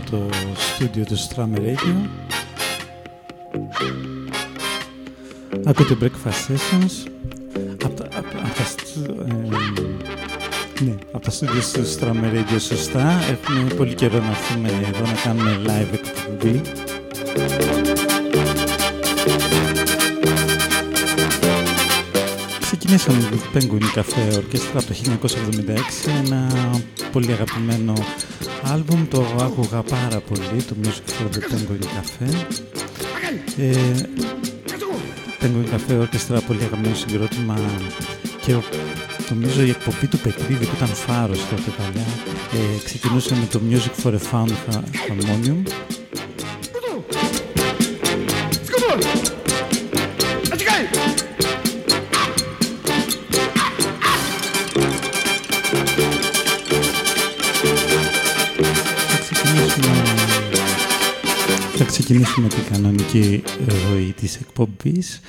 Καλημέρα από το στούντιο του Stram Radio. Ακούτε Breakfast Sessions από τα, από, από τα, ε, ναι, από τα στούντιο του Stram Radio σωστά. Έχουμε πολύ καιρό να έρθουμε εδώ να κάνουμε live εκπομπή. Ξεκινήσαμε το Penguin Cafe Orchestra από το 1976, ένα πολύ αγαπημένο άλμπουμ, το άκουγα πάρα πολύ, το Music for the Penguin Cafe. Ε, Penguin Cafe Orchestra, πολύ αγαπημένο συγκρότημα και νομίζω η εκπομπή του Πετρίδη που ήταν φάρος τότε παλιά ε, ξεκινούσε με το Music for a Found Harmonium ξεκινήσουμε την κανονική ροή της εκπομπής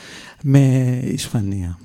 με Ισπανία.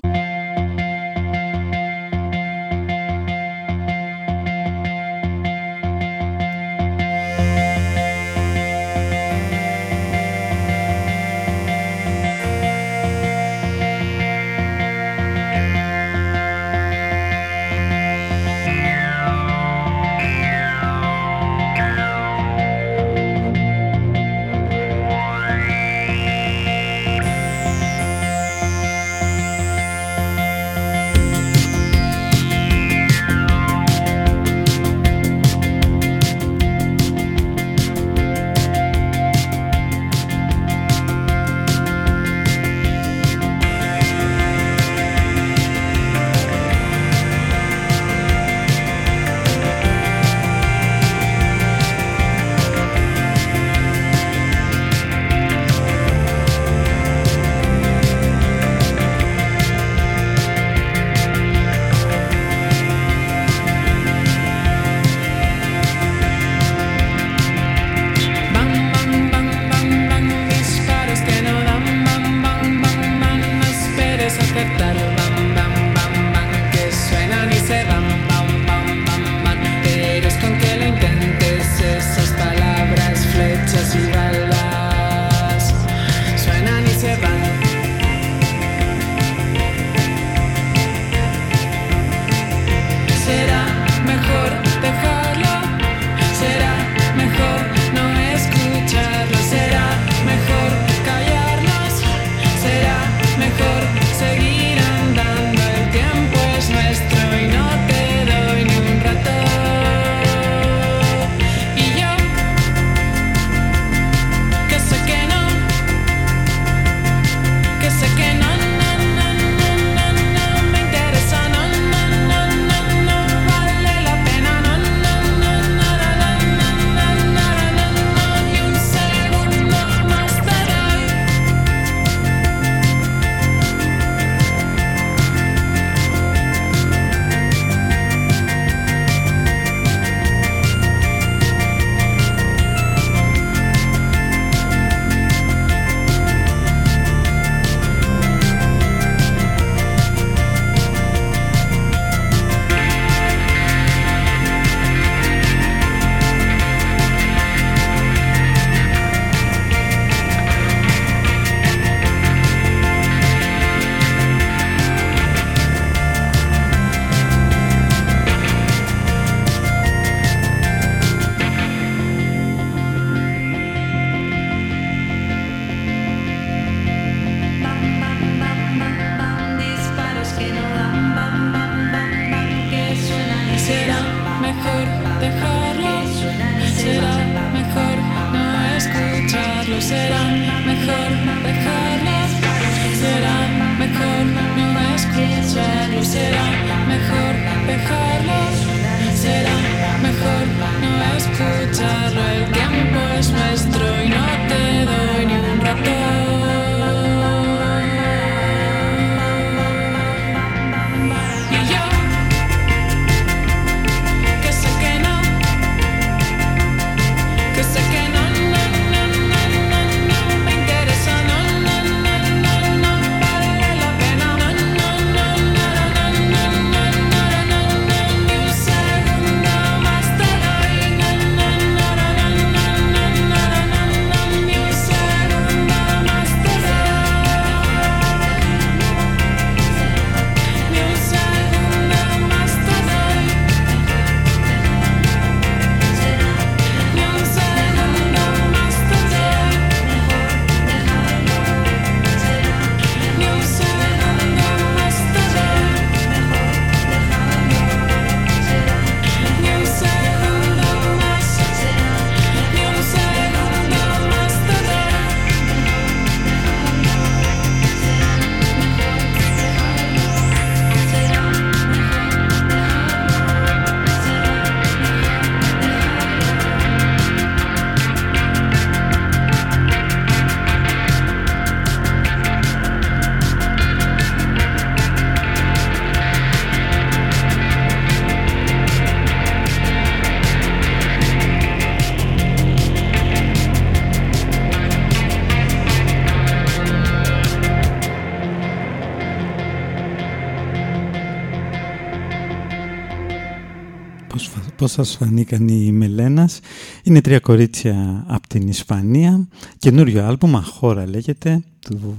Πώς σας φανήκαν οι Μελένας. Είναι τρία κορίτσια από την Ισπανία. Καινούριο άλμπουμ, Αχώρα λέγεται, του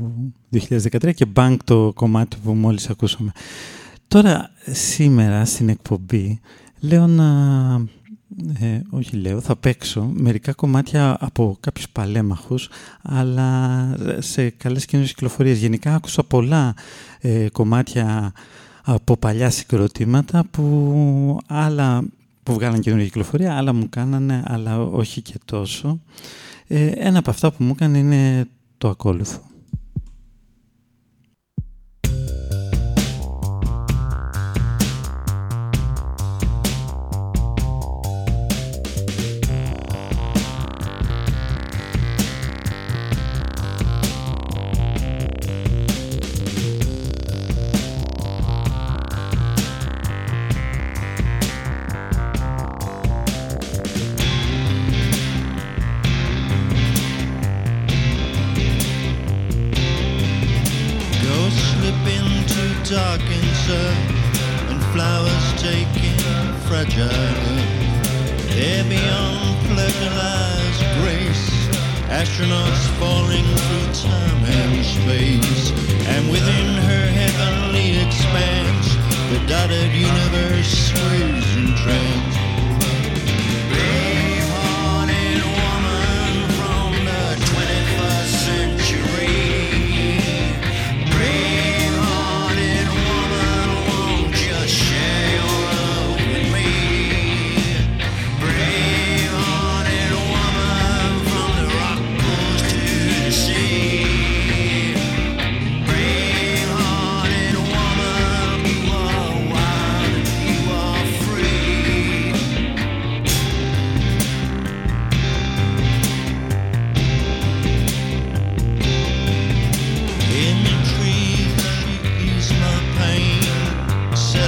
2013 και Bank το κομμάτι που μόλις ακούσαμε. Τώρα, σήμερα στην εκπομπή, λέω να... Ε, όχι λέω, θα παίξω μερικά κομμάτια από κάποιους παλέμαχους, αλλά σε καλές καινούριες κυκλοφορίες. Γενικά άκουσα πολλά ε, κομμάτια από παλιά συγκροτήματα που άλλα που βγάλαν καινούργια κυκλοφορία, άλλα μου κάνανε, αλλά όχι και τόσο. Ε, ένα από αυτά που μου έκανε είναι το ακόλουθο.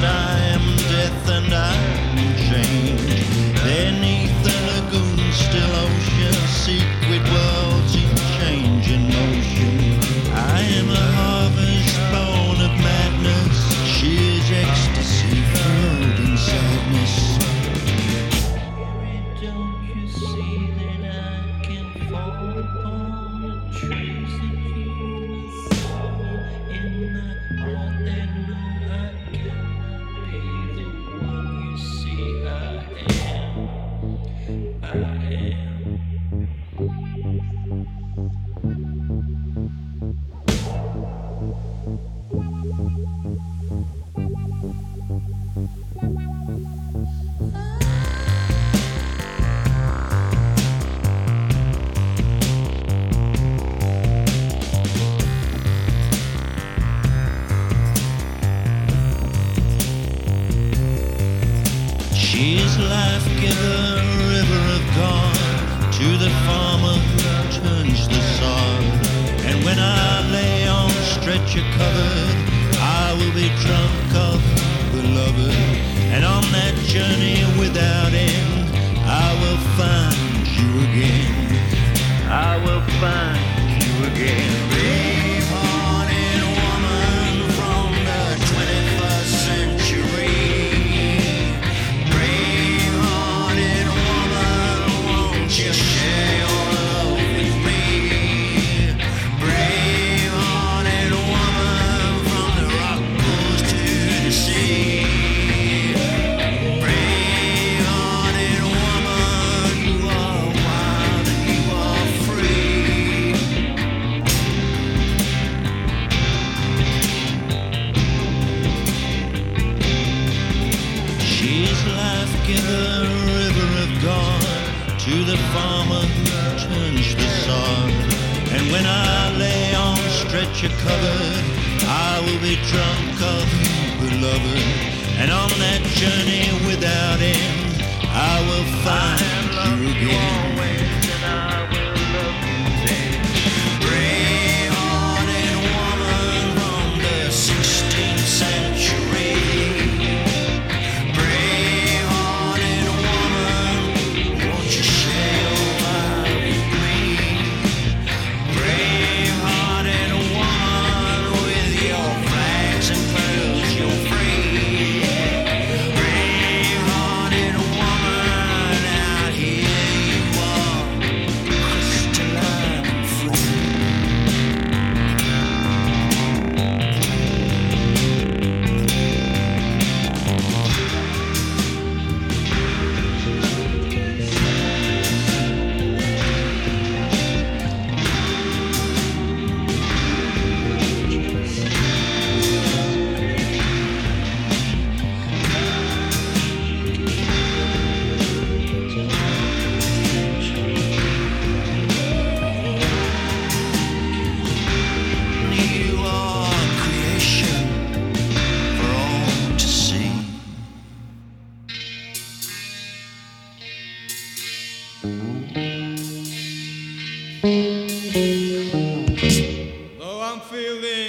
I am death and I am change.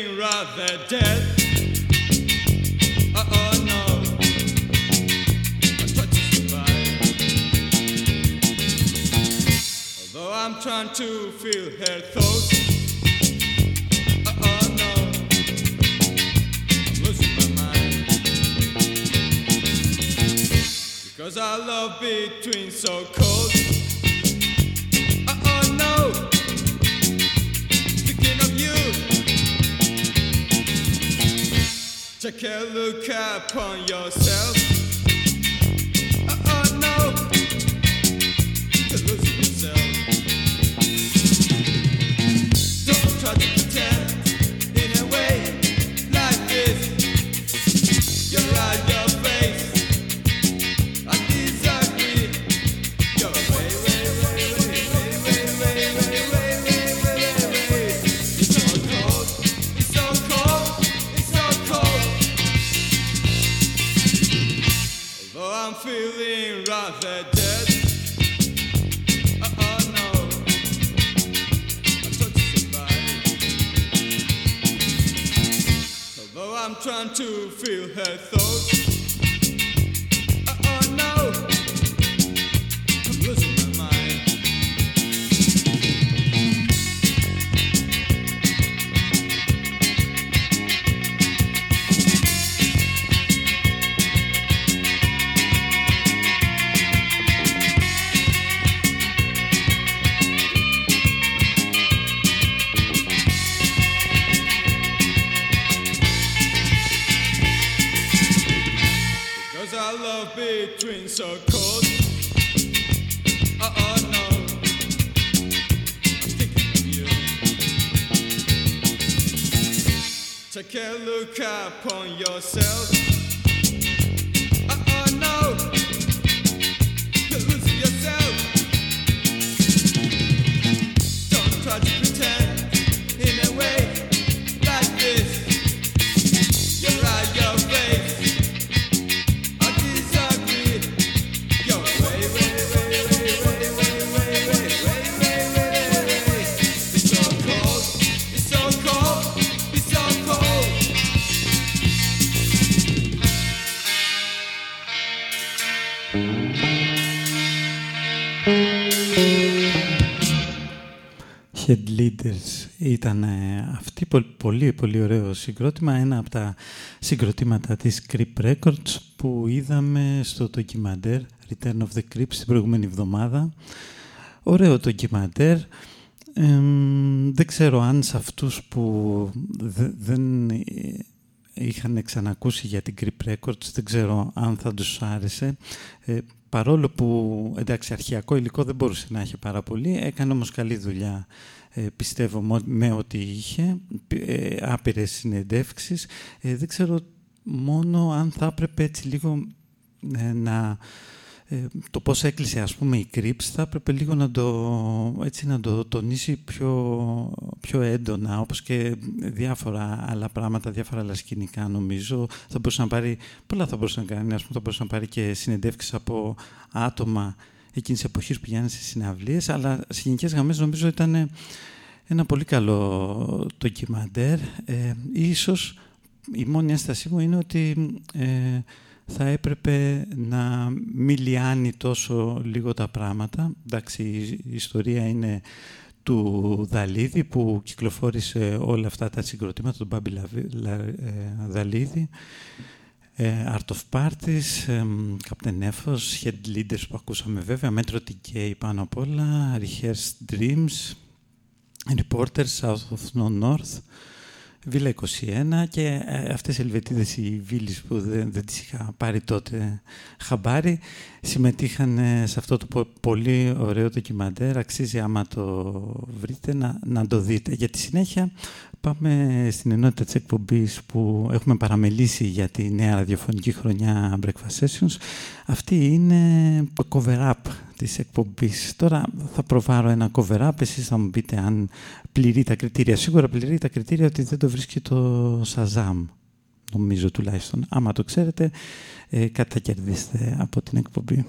rather dead. Uh-oh, no. I tried to survive. Although I'm trying to feel her thoughts. Cause our love between so cold Take a look upon yourself. Feel her πολύ, πολύ πολύ ωραίο συγκρότημα ένα από τα συγκροτήματα της Creep Records που είδαμε στο ντοκιμαντέρ Return of the Creeps την προηγούμενη εβδομάδα. Ωραίο ντοκιμαντέρ. Εμ, δεν ξέρω αν σε αυτούς που δε- δεν ε, είχαν ξανακούσει για την Creep Records δεν ξέρω αν θα τους άρεσε. Ε, παρόλο που εντάξει αρχιακό υλικό δεν μπορούσε να έχει πάρα πολύ έκανε όμως καλή δουλειά ε, πιστεύω μο- με ό,τι είχε ε, άπειρες συνεντεύξεις. Ε, δεν ξέρω μόνο αν θα έπρεπε έτσι λίγο ε, να ε, το πώς έκλεισε ας πούμε η Crips θα έπρεπε λίγο να το, έτσι, να το τονίσει πιο, πιο έντονα όπως και διάφορα άλλα πράγματα, διάφορα άλλα σκηνικά νομίζω. Θα μπορούσε να πάρει, πολλά θα μπορούσε να κάνει. Ας πούμε θα μπορούσε να πάρει και συνεντεύξεις από άτομα εκείνης της εποχής που πηγαίνανε σε συναυλίες αλλά σε γενικές γραμμές νομίζω ήταν ένα πολύ καλό ντοκιμαντέρ ε, ίσως η μόνη ένστασή μου είναι ότι ε, θα έπρεπε να μην λιάνει τόσο λίγο τα πράγματα. Εντάξει, η ιστορία είναι του Δαλίδη που κυκλοφόρησε όλα αυτά τα συγκροτήματα, τον Μπάμπη Λαβί- Λα- ε, Δαλίδη, ε, Art of Parties, ε, Captain Ephos, Head Leaders που ακούσαμε βέβαια, Metro TK πάνω απ' όλα, Rehearsed Dreams, Reporters, South of No North, Βίλα 21 και ε, αυτές οι Ελβετίδες οι Βίλεις που δεν, δεν τις είχα πάρει τότε χαμπάρι συμμετείχαν ε, σε αυτό το πο- πολύ ωραίο ντοκιμαντέρ. Αξίζει άμα το βρείτε να, να το δείτε. Για τη συνέχεια πάμε στην ενότητα της εκπομπής που έχουμε παραμελήσει για τη νέα ραδιοφωνική χρονιά Breakfast Sessions. Αυτή είναι το cover-up της εκπομπής. Τώρα θα προβάρω ένα cover-up, εσείς θα μου πείτε αν πληρεί τα κριτήρια. Σίγουρα πληρεί τα κριτήρια ότι δεν το βρίσκει το Shazam, νομίζω τουλάχιστον. Άμα το ξέρετε, ε, κάτι θα κερδίσετε από την εκπομπή.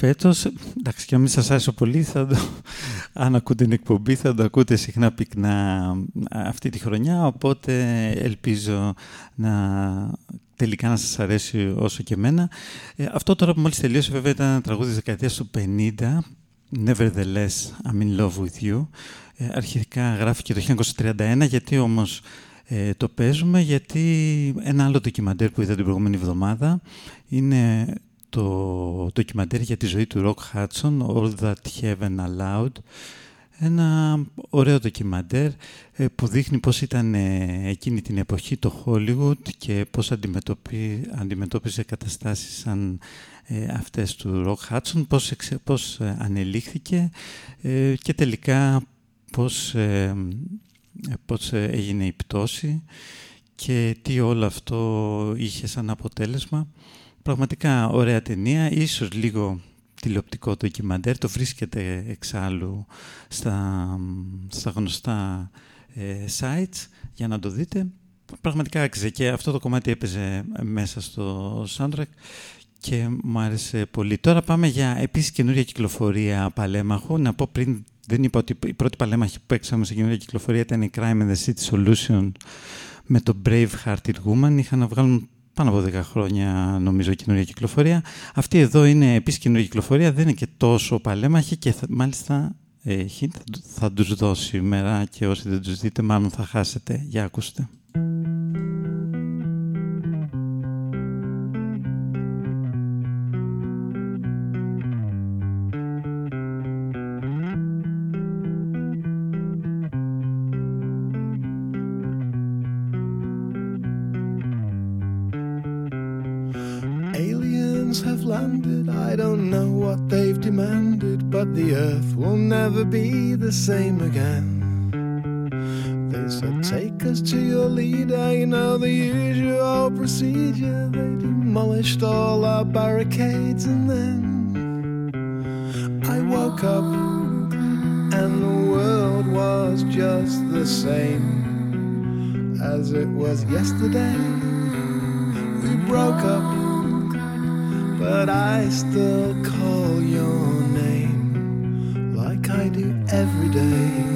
Φέτος. Εντάξει, και αν μην σας άρεσε πολύ, θα το, αν ακούτε την εκπομπή, θα το ακούτε συχνά πυκνά αυτή τη χρονιά, οπότε ελπίζω να τελικά να σας αρέσει όσο και εμένα. Ε, αυτό τώρα που μόλις τελείωσε βέβαια ήταν ένα τραγούδι της δεκαετίας του 50, Nevertheless, I'm in love with you. Ε, αρχικά γράφηκε το 1931, γιατί όμως ε, το παίζουμε, γιατί ένα άλλο ντοκιμαντέρ που είδα την προηγούμενη εβδομάδα είναι το ντοκιμαντέρ για τη ζωή του Rock Hudson, All That Heaven Allowed. Ένα ωραίο ντοκιμαντέρ ε, που δείχνει πώς ήταν ε, εκείνη την εποχή το Hollywood και πώς αντιμετωπί, αντιμετώπιζε καταστάσεις σαν ε, αυτές του Rock Hudson, πώς, εξε, πώς ε, ανελήχθηκε ε, και τελικά πώς, ε, πώς έγινε η πτώση και τι όλο αυτό είχε σαν αποτέλεσμα. Πραγματικά ωραία ταινία, ίσως λίγο τηλεοπτικό ντοκιμαντέρ, το βρίσκεται εξάλλου στα, στα γνωστά ε, sites για να το δείτε. Πραγματικά άξιζε και αυτό το κομμάτι έπαιζε μέσα στο soundtrack και μου άρεσε πολύ. Τώρα πάμε για επίσης καινούρια κυκλοφορία παλέμαχου. Να πω πριν, δεν είπα ότι η πρώτη παλέμαχη που παίξαμε σε καινούρια κυκλοφορία ήταν η Crime and the City Solution με το Brave Hearted Woman. Είχαν να βγάλουν πάνω από 10 χρόνια νομίζω καινούρια κυκλοφορία. Αυτή εδώ είναι επίσης καινούρια κυκλοφορία, δεν είναι και τόσο παλέμαχη και θα, μάλιστα ε, θα, θα τους δώσει σήμερα και όσοι δεν τους δείτε μάλλον θα χάσετε. Για ακούστε. Same again. They said, Take us to your leader, you know the usual procedure. They demolished all our barricades, and then I woke up, and the world was just the same as it was yesterday. We broke up but I still call your I do every day.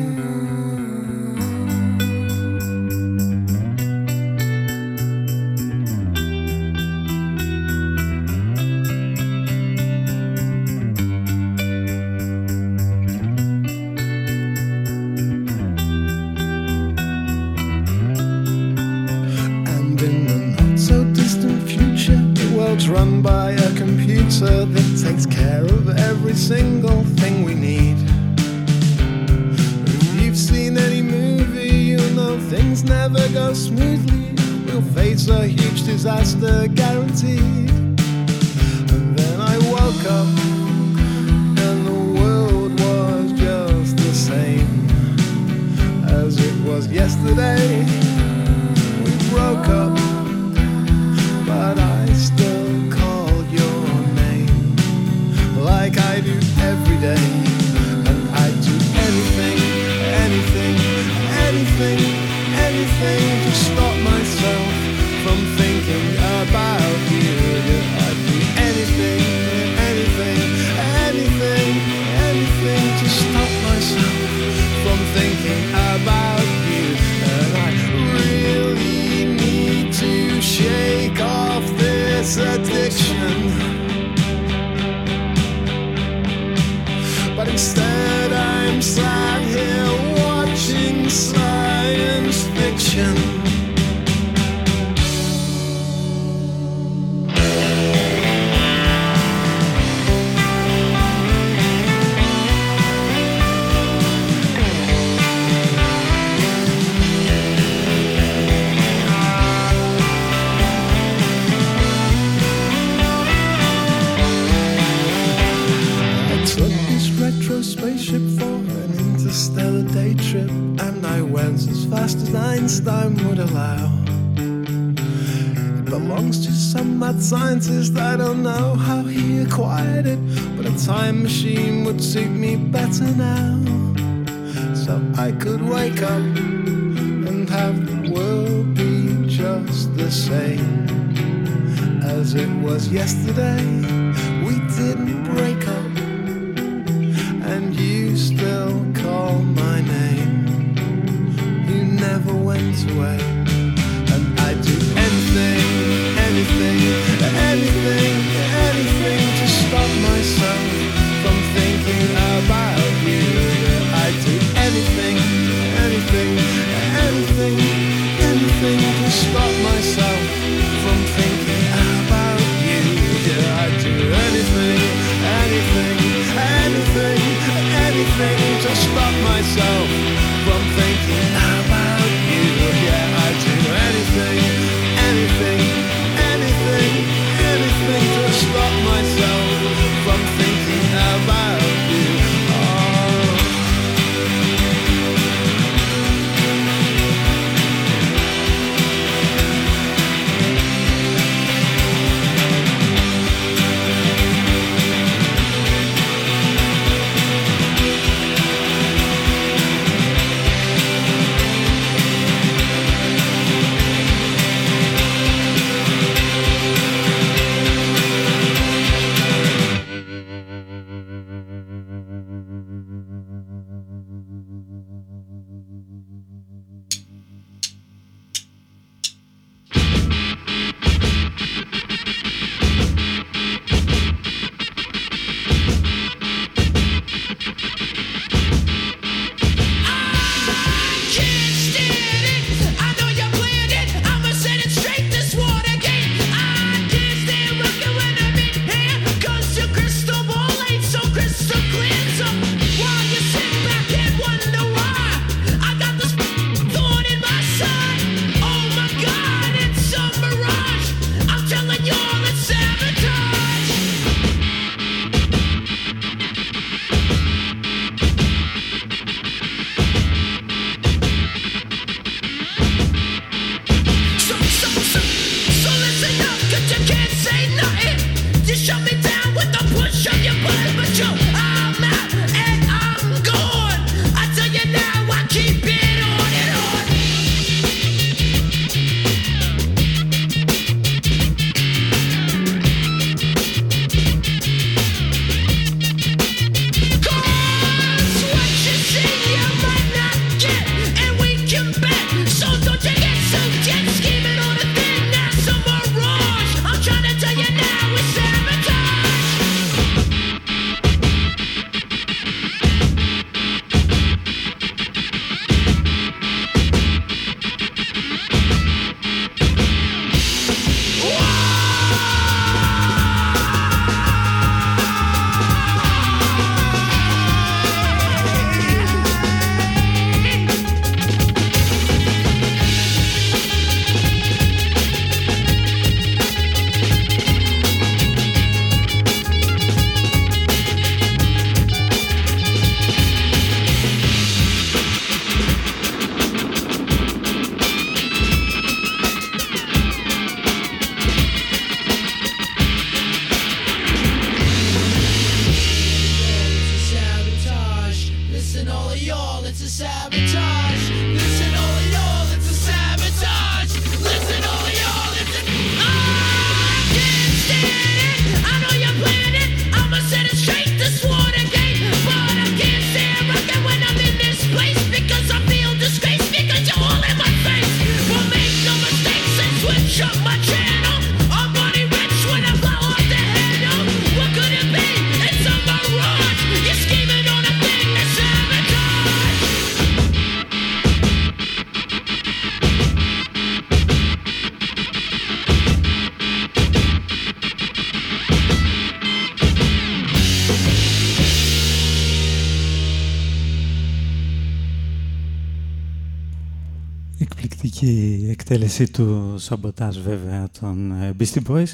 Εκτέλεση του σαμποτάζ βέβαια των ε, Beastie Boys.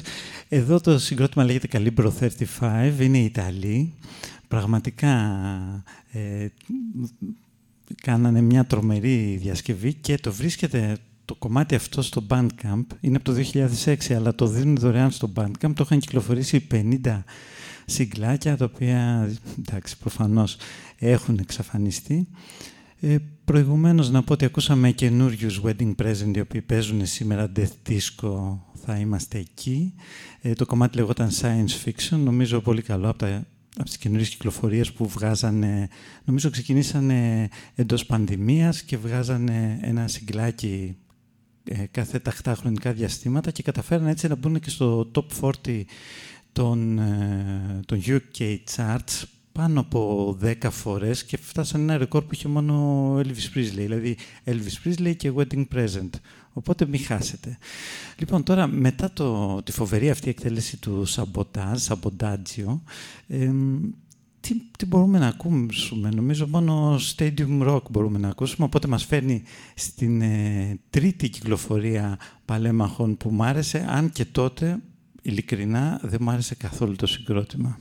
Εδώ το συγκρότημα λέγεται Calibro 35, είναι Ιταλοί. Πραγματικά ε, κάνανε μια τρομερή διασκευή και το βρίσκεται το κομμάτι αυτό στο Bandcamp. Είναι από το 2006 αλλά το δίνουν δωρεάν στο Bandcamp. Το είχαν κυκλοφορήσει 50 συγκλάκια τα οποία εντάξει προφανώς έχουν εξαφανιστεί. Ε, προηγουμένως να πω ότι ακούσαμε καινούριους Wedding Present οι οποίοι παίζουν σήμερα Death Disco, θα είμαστε εκεί. Ε, το κομμάτι λεγόταν Science Fiction, νομίζω πολύ καλό από, τα, από τις καινούριες κυκλοφορίες που βγάζανε, νομίζω ξεκινήσανε εντός πανδημίας και βγάζανε ένα συγκλάκι ε, κάθε ταχτά χρονικά διαστήματα και καταφέραν έτσι να μπουν και στο top 40 των, ε, των UK charts πάνω από 10 φορές και φτάσανε ένα ρεκόρ που είχε μόνο Elvis Presley, δηλαδή Elvis Presley και Wedding Present. Οπότε μην χάσετε. Λοιπόν, τώρα μετά το, τη φοβερή αυτή εκτέλεση του Σαμποτάζ, Σαμποντάτζιο, τι, τι μπορούμε να ακούσουμε; Νομίζω μόνο Stadium Rock μπορούμε να ακούσουμε, οπότε μας φέρνει στην ε, τρίτη κυκλοφορία παλέμαχων που μου άρεσε, αν και τότε, ειλικρινά, δεν μου άρεσε καθόλου το συγκρότημα.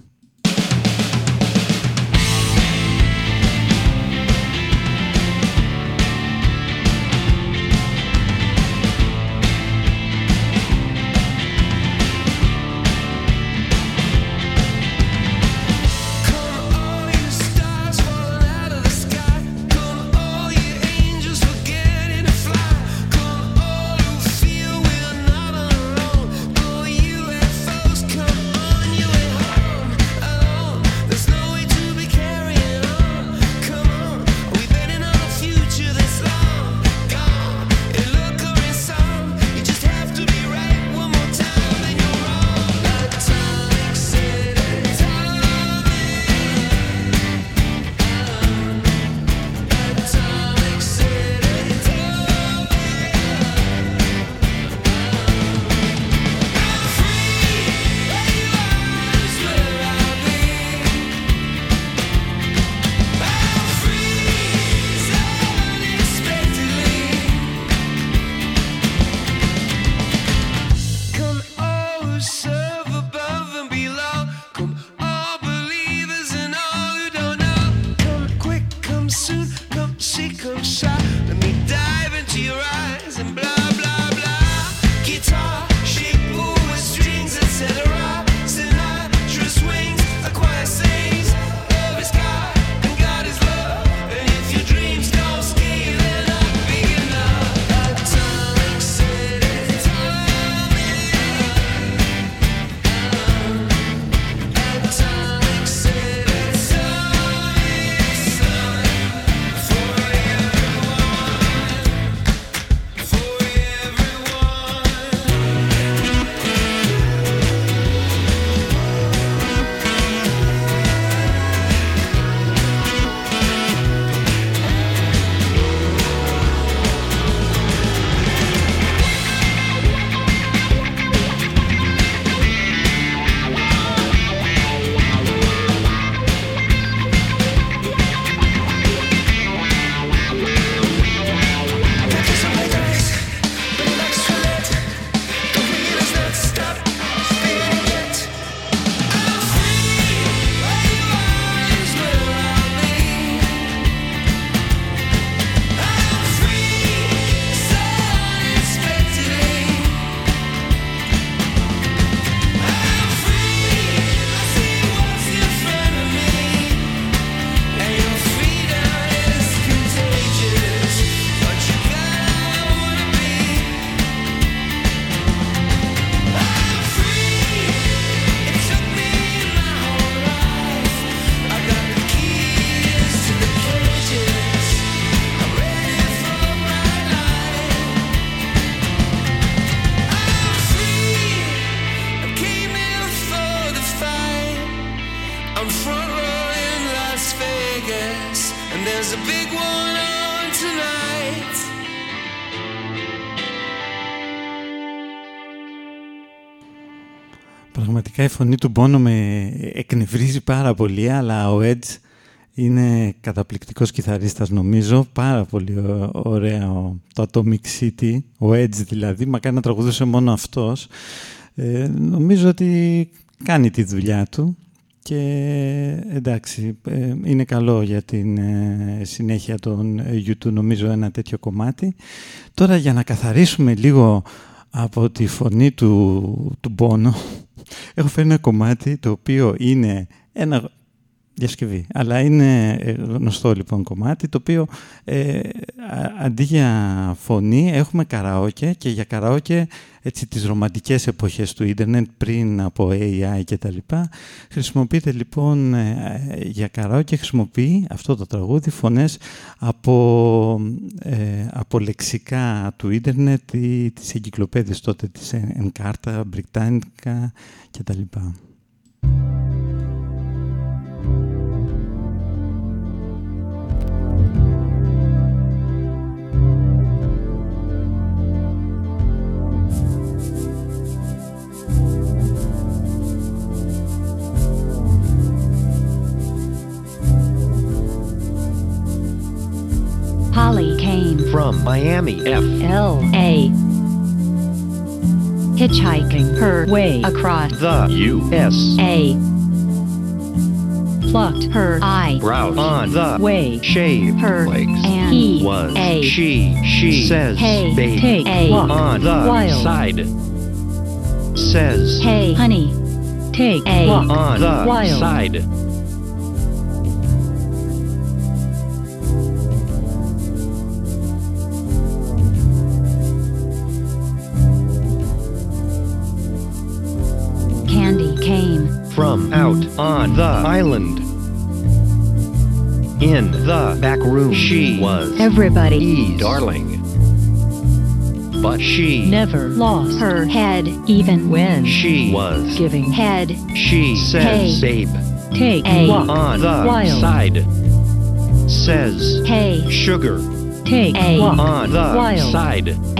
Φωνή του Μπόνο με εκνευρίζει πάρα πολύ, αλλά ο Edge Είναι καταπληκτικός κιθαρίστας νομίζω, πάρα πολύ ωραίο το Atomic City, ο Edge δηλαδή, μακάρι να τραγουδούσε μόνο αυτός. Ε, νομίζω ότι κάνει τη δουλειά του και εντάξει, ε, είναι καλό για την ε, συνέχεια των YouTube νομίζω ένα τέτοιο κομμάτι. Τώρα για να καθαρίσουμε λίγο από τη φωνή του, του Μπόνο, έχω φέρει ένα κομμάτι το οποίο είναι ένα διασκευή. Αλλά είναι ε, γνωστό λοιπόν κομμάτι το οποίο ε, αντί για φωνή έχουμε καραόκε και για καραόκε έτσι τις ρομαντικές εποχές του ίντερνετ πριν από AI και τα λοιπά χρησιμοποιείται λοιπόν ε, για καραόκε χρησιμοποιεί αυτό το τραγούδι φωνές από, ε, από λεξικά του ίντερνετ ή τις εγκυκλοπαίδειες τότε της Encarta, Britannica και τα λοιπά. From Miami, F. L. A. Hitchhiking her way across The U.S. A. Plucked her Brows on the way. shave her legs. and he was a she she says hey take a walk on the wild side. Says hey honey take a walk on the wild side on the island. In the back room she was everybody e darling. But she never lost her head even when she was giving head. she says Hey. babe take a walk on the wild side. Says hey sugar. Take a walk on the wild side. and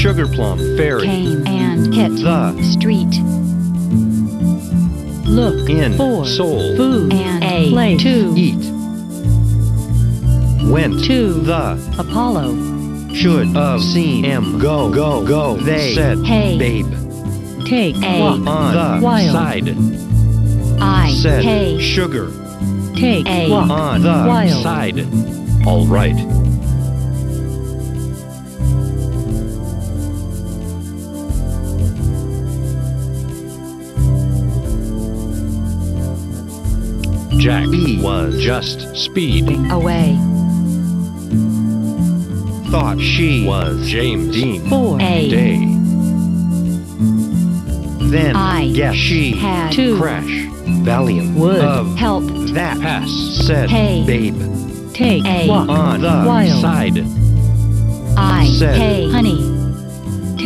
Sugar Plum Fairy came and hit the street. Look in for soul food. And a place. to eat. Went to the Apollo. Should have seen him. Go go go they said Hey. babe. Take a. walk on the wild side. I. Said hey. Sugar. Take a. walk on the wild. side. All right Jack was just speeding away. Thought she was James Dean. For a. Day then I guess she had to crash. Valiant would of help. that pass. said Hey. babe. Take a walk. on the wild. side. I. Said- hey. Honey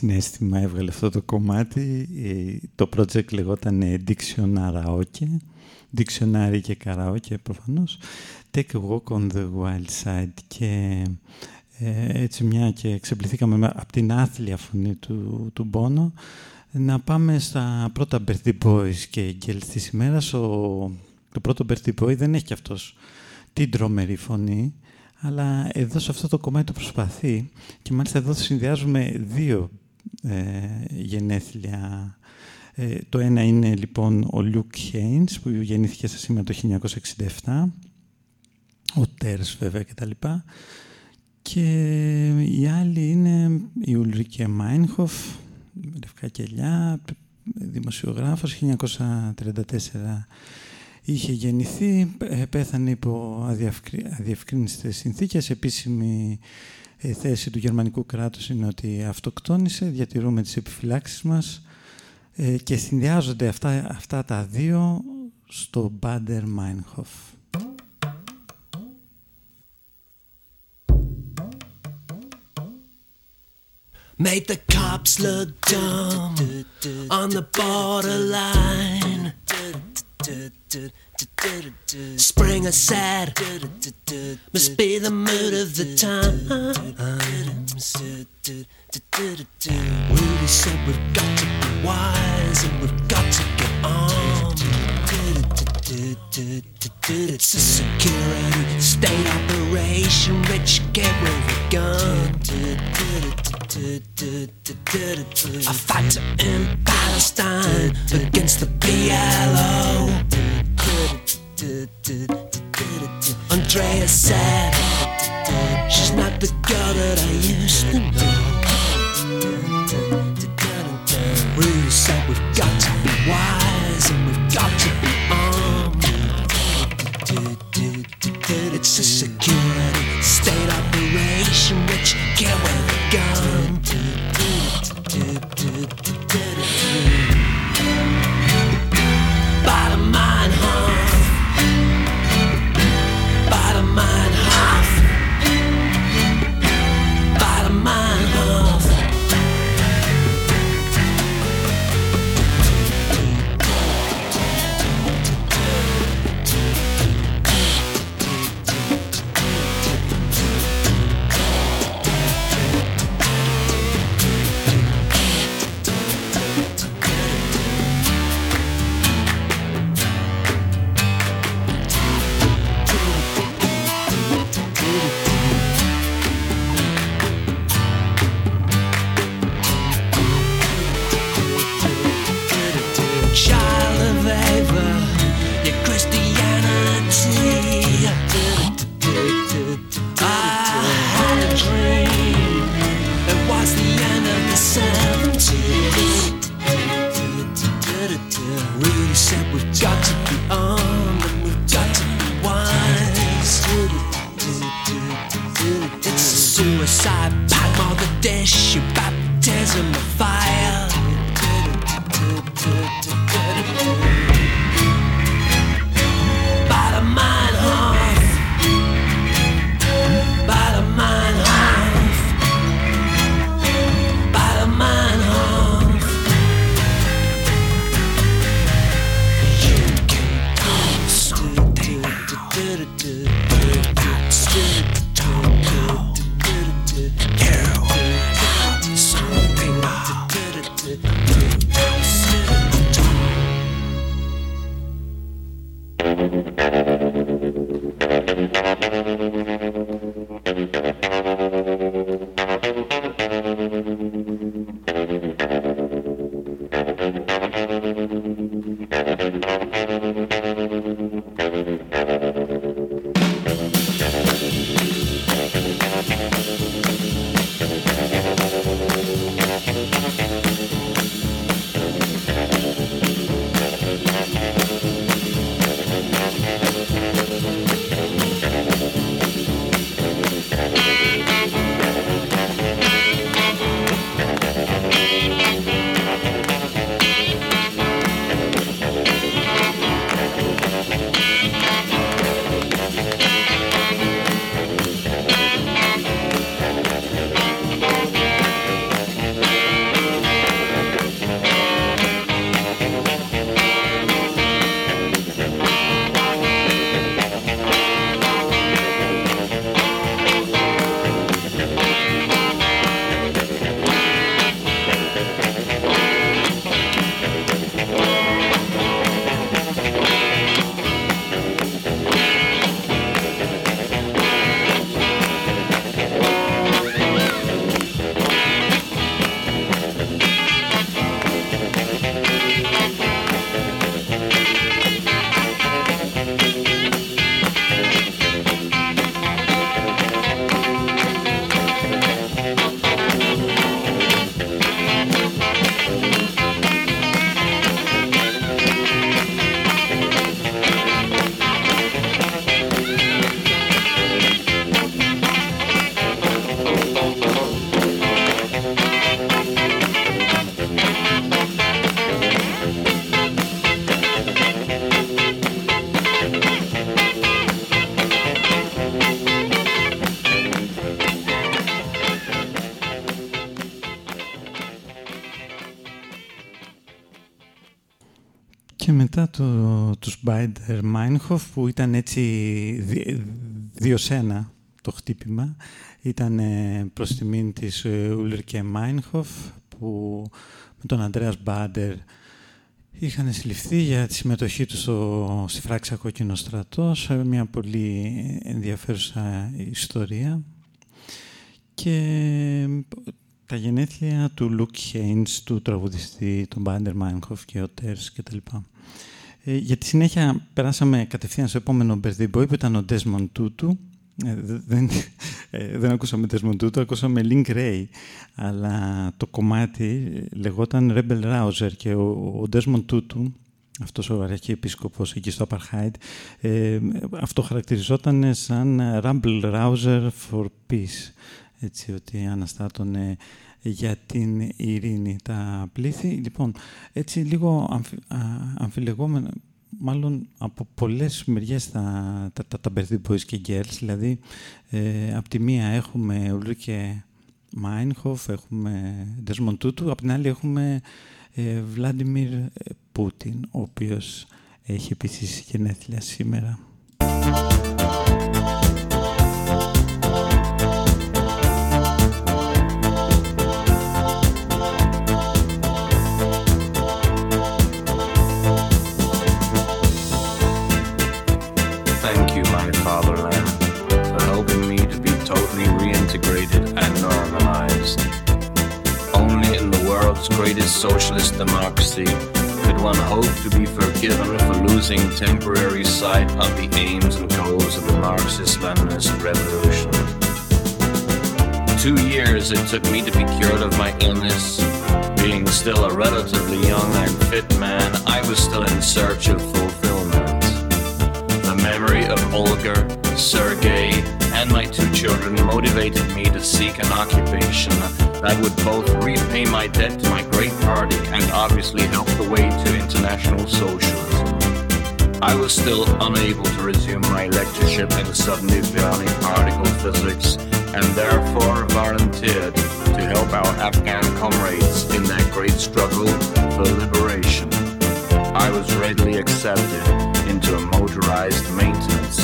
συνέστημα έβγαλε αυτό το κομμάτι. Ε, το project λεγόταν Dictionaraoke. Dictionary και Karaoke προφανώς. Take a walk on the wild side. Και ε, έτσι μια και εξεπληθήκαμε από την άθλια φωνή του, του Μπόνο να πάμε στα πρώτα Birthday Boys και Girls της ημέρας. το πρώτο Birthday Boy δεν έχει και αυτός την τρομερή φωνή αλλά εδώ σε αυτό το κομμάτι το προσπαθεί και μάλιστα εδώ συνδυάζουμε δύο ε, γενέθλια. Ε, το ένα είναι λοιπόν ο Λουκ Χέινς που γεννήθηκε σε σήμερα το 1967, ο Τέρς βέβαια κτλ. Και η άλλη είναι η Ουλρίκε Μάινχοφ, λευκά κελιά, δημοσιογράφος, 1934 είχε γεννηθεί, ε, πέθανε υπό αδιευκρίνηστες συνθήκες. Επίσημη ε, θέση του γερμανικού κράτους είναι ότι αυτοκτόνησε, διατηρούμε τις επιφυλάξεις μας ε, και συνδυάζονται αυτά, αυτά τα δύο στο Bader Meinhof. Made the cops look dumb on the borderline. Spring a sad must be the mood of the times. Rudy said we've got to be wise and we've got to. It's a security state operation, rich get with a gun. A fight in Palestine against the PLO. Andrea said she's not the girl that I used to know. Rudy said we've got to it's a security state operation which you can't wait to go. Και μετά το, τους Μπάαντερ Μάινχοφ που ήταν έτσι δύο σε ένα το χτύπημα. Ήταν ε, προς τιμήν της Ουλρίκε Μάινχοφ που με τον Αντρέας Μπάντερ είχαν συλληφθεί για τη συμμετοχή τους στο, στη φράξη Κόκκινο Στρατός σε μια πολύ ενδιαφέρουσα ιστορία και τα γενέθλια του Λουκ Χέινς, του τραγουδιστή, τον Μπάντερ Μάινχοφ και Auteurs κτλ. Ε, για τη συνέχεια περάσαμε κατευθείαν στο επόμενο birthday boy που ήταν ο Desmond Tutu. Ε, δεν, ε, δεν ακούσαμε Desmond Tutu, ακούσαμε Link Ray. Αλλά το κομμάτι λεγόταν Rebel Rouser και ο, ο Desmond Tutu, αυτός ο αρχιεπίσκοπος εκεί στο Apartheid, ε, αυτό χαρακτηριζόταν σαν Rumble Rouser for Peace. Έτσι ότι αναστάτωνε για την ειρήνη τα πλήθη. Λοιπόν, έτσι λίγο αμφι, αμφιλεγόμενα, μάλλον από πολλές μεριές τα, τα, τα, τα birthday boys και girls, δηλαδή ε, από τη μία έχουμε Ουλρίκε Μάινχοφ, έχουμε Desmond Tutu, από την άλλη έχουμε ε, Βλάντιμιρ Πούτιν, ο οποίος έχει επίσης γενέθλια σήμερα. Socialist democracy could one hope to be forgiven for losing temporary sight of the aims and goals of the Marxist-Leninist revolution. Two years it took me to be cured of my illness. Being still a relatively young and fit man, I was still in search of fulfillment. The memory of Olga, Sergei, and my two children motivated me to seek an occupation that would both repay my debt to my great party and obviously help the way to international socialism. I was still unable to resume my lectureship in subnucleonic particle physics and therefore volunteered to help our Afghan comrades in that great struggle for liberation. I was readily accepted into a motorized maintenance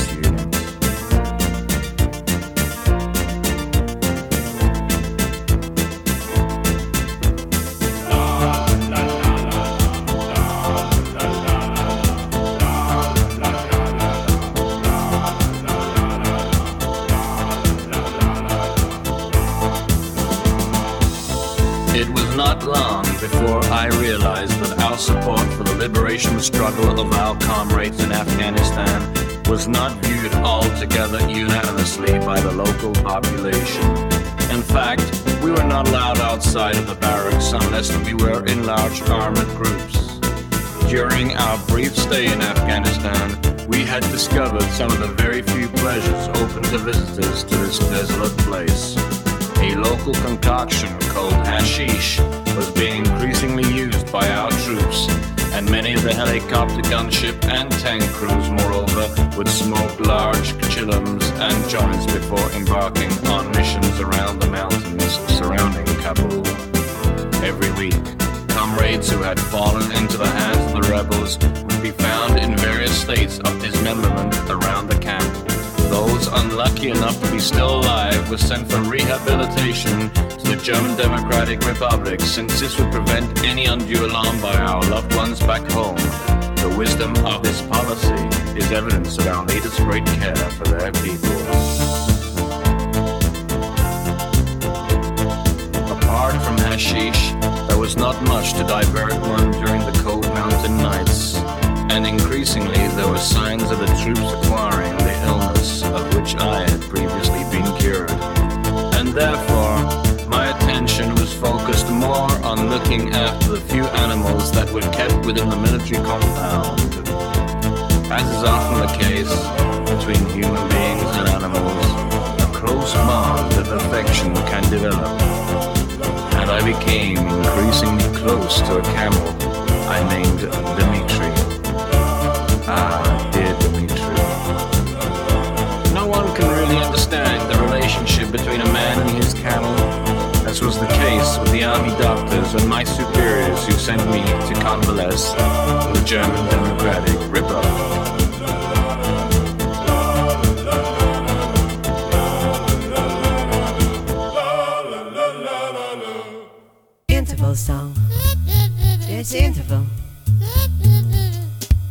unit. before I realized that our support for the liberation struggle of our comrades in Afghanistan was not viewed altogether unanimously by the local population. In fact, we were not allowed outside of the barracks unless we were in large armored groups. During our brief stay in Afghanistan, we had discovered some of the very few pleasures open to visitors to this desolate place. A local concoction called hashish was being increasingly used by our troops, and many of the helicopter gunship and tank crews, moreover, would smoke large chillums and joints before embarking on missions around the mountains surrounding Kabul. Every week, comrades who had fallen into the hands of the rebels would be found in various states of dismemberment around the camp. Those unlucky enough to be still alive were sent for rehabilitation to the German Democratic Republic, since this would prevent any undue alarm by our loved ones back home. The wisdom of this policy is evidence of our leaders' great care for their people. Apart from hashish, there was not much to divert one during the cold mountain nights, and increasingly there were signs of the troops acquiring the of which I had previously been cured. And therefore, my attention was focused more on looking after the few animals that were kept within the military compound. As is often the case between human beings and animals, a close bond of affection can develop. And I became increasingly close to a camel I named Dimitri. Ah, between a man and his camel as was the case with the army doctors and my superiors who sent me to convalesce with the German Democratic Republic. interval song. It's interval.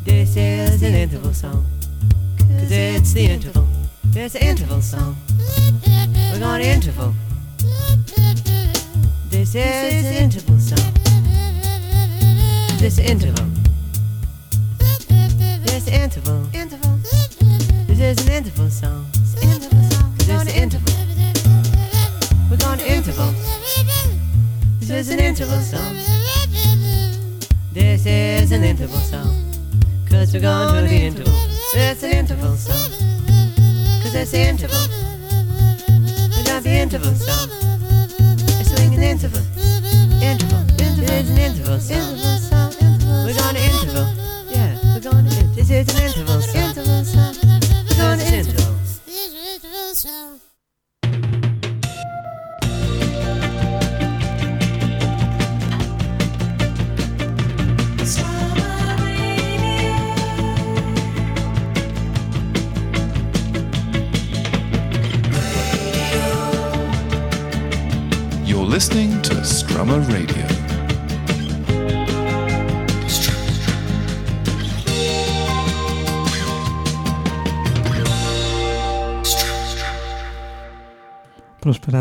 This is an interval song. Cause it's the interval. It's an interval song interval.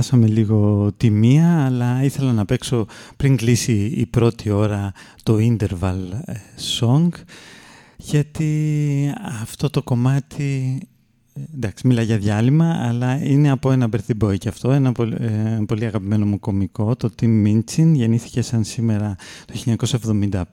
Προσπεράσαμε λίγο τη μία, αλλά ήθελα να παίξω πριν κλείσει η πρώτη ώρα το interval ε, song, γιατί αυτό το κομμάτι, ε, εντάξει μιλά για διάλειμμα, αλλά είναι από ένα birthday boy και αυτό, ένα πολύ, ε, πολύ αγαπημένο μου κομικό, το Tim Minchin, γεννήθηκε σαν σήμερα το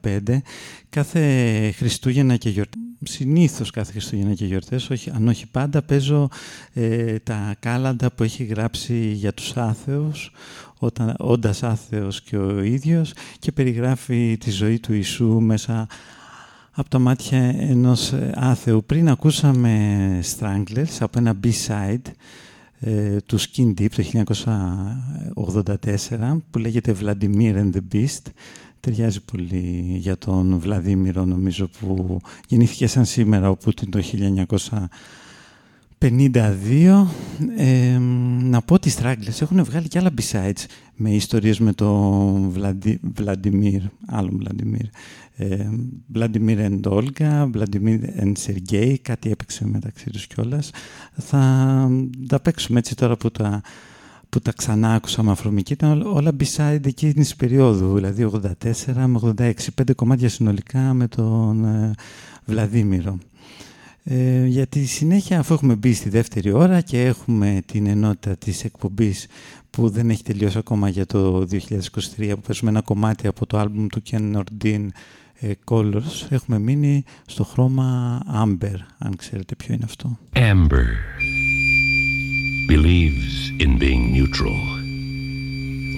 1975. Κάθε Χριστούγεννα και γιορτή συνήθως κάθε Χριστούγεννα και γιορτές, όχι, αν όχι πάντα, παίζω ε, τα κάλαντα που έχει γράψει για τους άθεους, όταν, όντας άθεος και ο ίδιος και περιγράφει τη ζωή του Ιησού μέσα από τα μάτια ενός ε, άθεου. Πριν ακούσαμε Stranglers από ένα B-side ε, του Skin Deep το 1984 που λέγεται Vladimir and the Beast ταιριάζει πολύ για τον Βλαδίμηρο νομίζω που γεννήθηκε σαν σήμερα ο Πούτιν το 1952. Ε, να πω ότι οι Stragglers έχουν βγάλει και άλλα besides με ιστορίες με τον Βλαντι, Βλαντιμίρ, άλλον Βλαντιμίρ. Ε, Βλαντιμίρ and Olga, Βλαντιμίρ and Sergei, κάτι έπαιξε μεταξύ τους κιόλας. Θα τα παίξουμε έτσι τώρα που τα που τα ξανά άκουσα με αφρομική ήταν όλα beside εκείνης της περίοδου, δηλαδή 84 με 86, πέντε κομμάτια συνολικά με τον ε, Βλαδίμηρο. Ε, για τη συνέχεια, αφού έχουμε μπει στη δεύτερη ώρα και έχουμε την ενότητα της εκπομπής που δεν έχει τελειώσει ακόμα για το 2023, που παίζουμε ένα κομμάτι από το άλμπουμ του Ken Nordin ε, Colors, έχουμε μείνει στο χρώμα Amber, αν ξέρετε ποιο είναι αυτό. Amber believes in being neutral,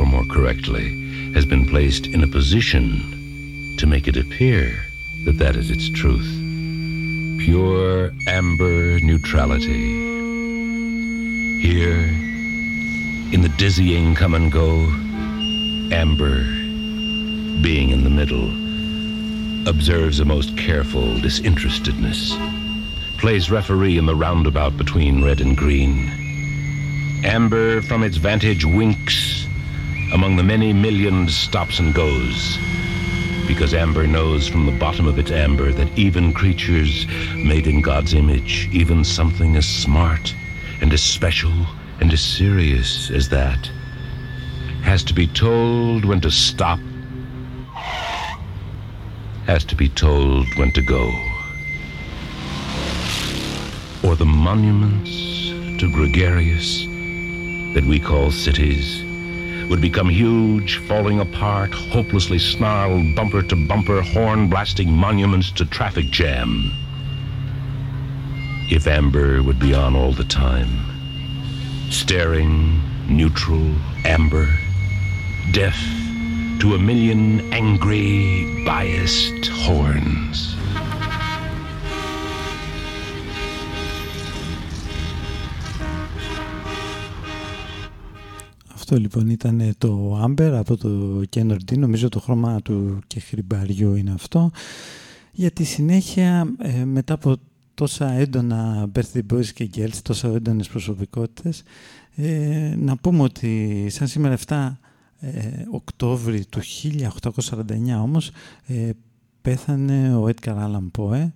or more correctly, has been placed in a position to make it appear that that is its truth. Pure amber neutrality. Here, in the dizzying come and go, amber, being in the middle, observes a most careful disinterestedness, plays referee in the roundabout between red and green. Amber, from its vantage, winks among the many millions stops and goes. Because Amber knows from the bottom of its amber that even creatures made in God's image, even something as smart and as special and as serious as that, has to be told when to stop, has to be told when to go. Or the monuments to gregarious that we call cities would become huge, falling apart, hopelessly snarled, bumper to bumper, horn blasting monuments to traffic jam. If Amber would be on all the time, staring, neutral, amber, deaf to a million angry, biased horns. Αυτό λοιπόν ήταν το Amber από το Kennedy, νομίζω το χρώμα του και χρυμπαριού είναι αυτό. Για τη συνέχεια, ε, μετά από τόσα έντονα birthday boys και girls, τόσα έντονες προσωπικότητες, ε, να πούμε ότι σαν σήμερα 7 ε, Οκτώβρη του 1849 όμως ε, πέθανε ο Edgar Allan Poe.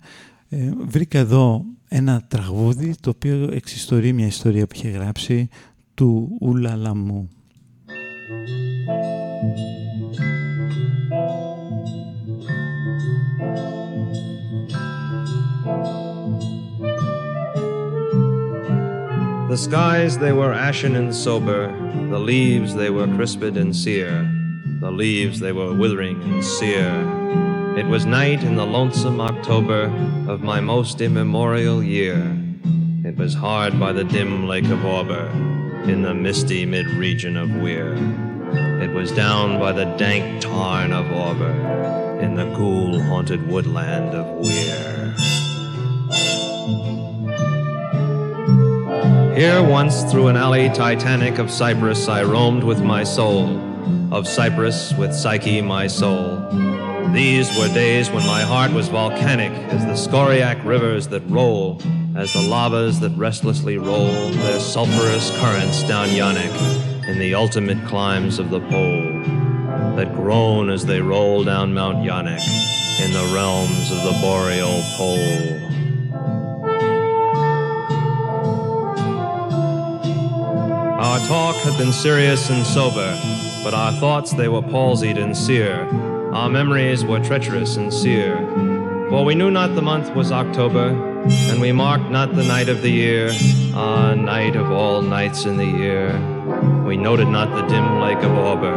Ε, βρήκα εδώ ένα τραγούδι το οποίο εξιστορεί μια ιστορία που είχε γράψει του Ουλαλαμού. The skies they were ashen and sober, the leaves they were crisped and sere, the leaves they were withering and sere. It was night in the lonesome October of my most immemorial year. It was hard by the dim lake of Auber, in the misty mid region of Weir. It was down by the dank tarn of Auber, in the ghoul haunted woodland of Weir. Here once through an alley titanic of Cyprus I roamed with my soul, of Cyprus with Psyche my soul. These were days when my heart was volcanic as the scoriac rivers that roll, as the lavas that restlessly roll their sulphurous currents down Yannick in the ultimate climbs of the pole, that groan as they roll down Mount Yannick in the realms of the boreal pole. Our talk had been serious and sober, but our thoughts they were palsied and sere. Our memories were treacherous and sere. For we knew not the month was October, and we marked not the night of the year, ah, night of all nights in the year. We noted not the dim lake of Auber,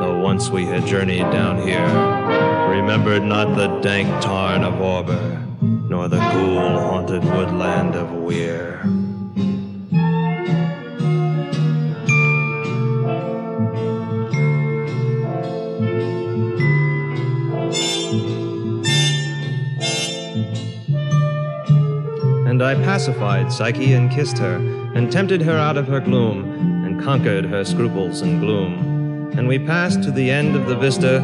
though once we had journeyed down here. Remembered not the dank tarn of Auber, nor the ghoul haunted woodland of Weir. And I pacified Psyche and kissed her, and tempted her out of her gloom, and conquered her scruples and gloom. And we passed to the end of the vista,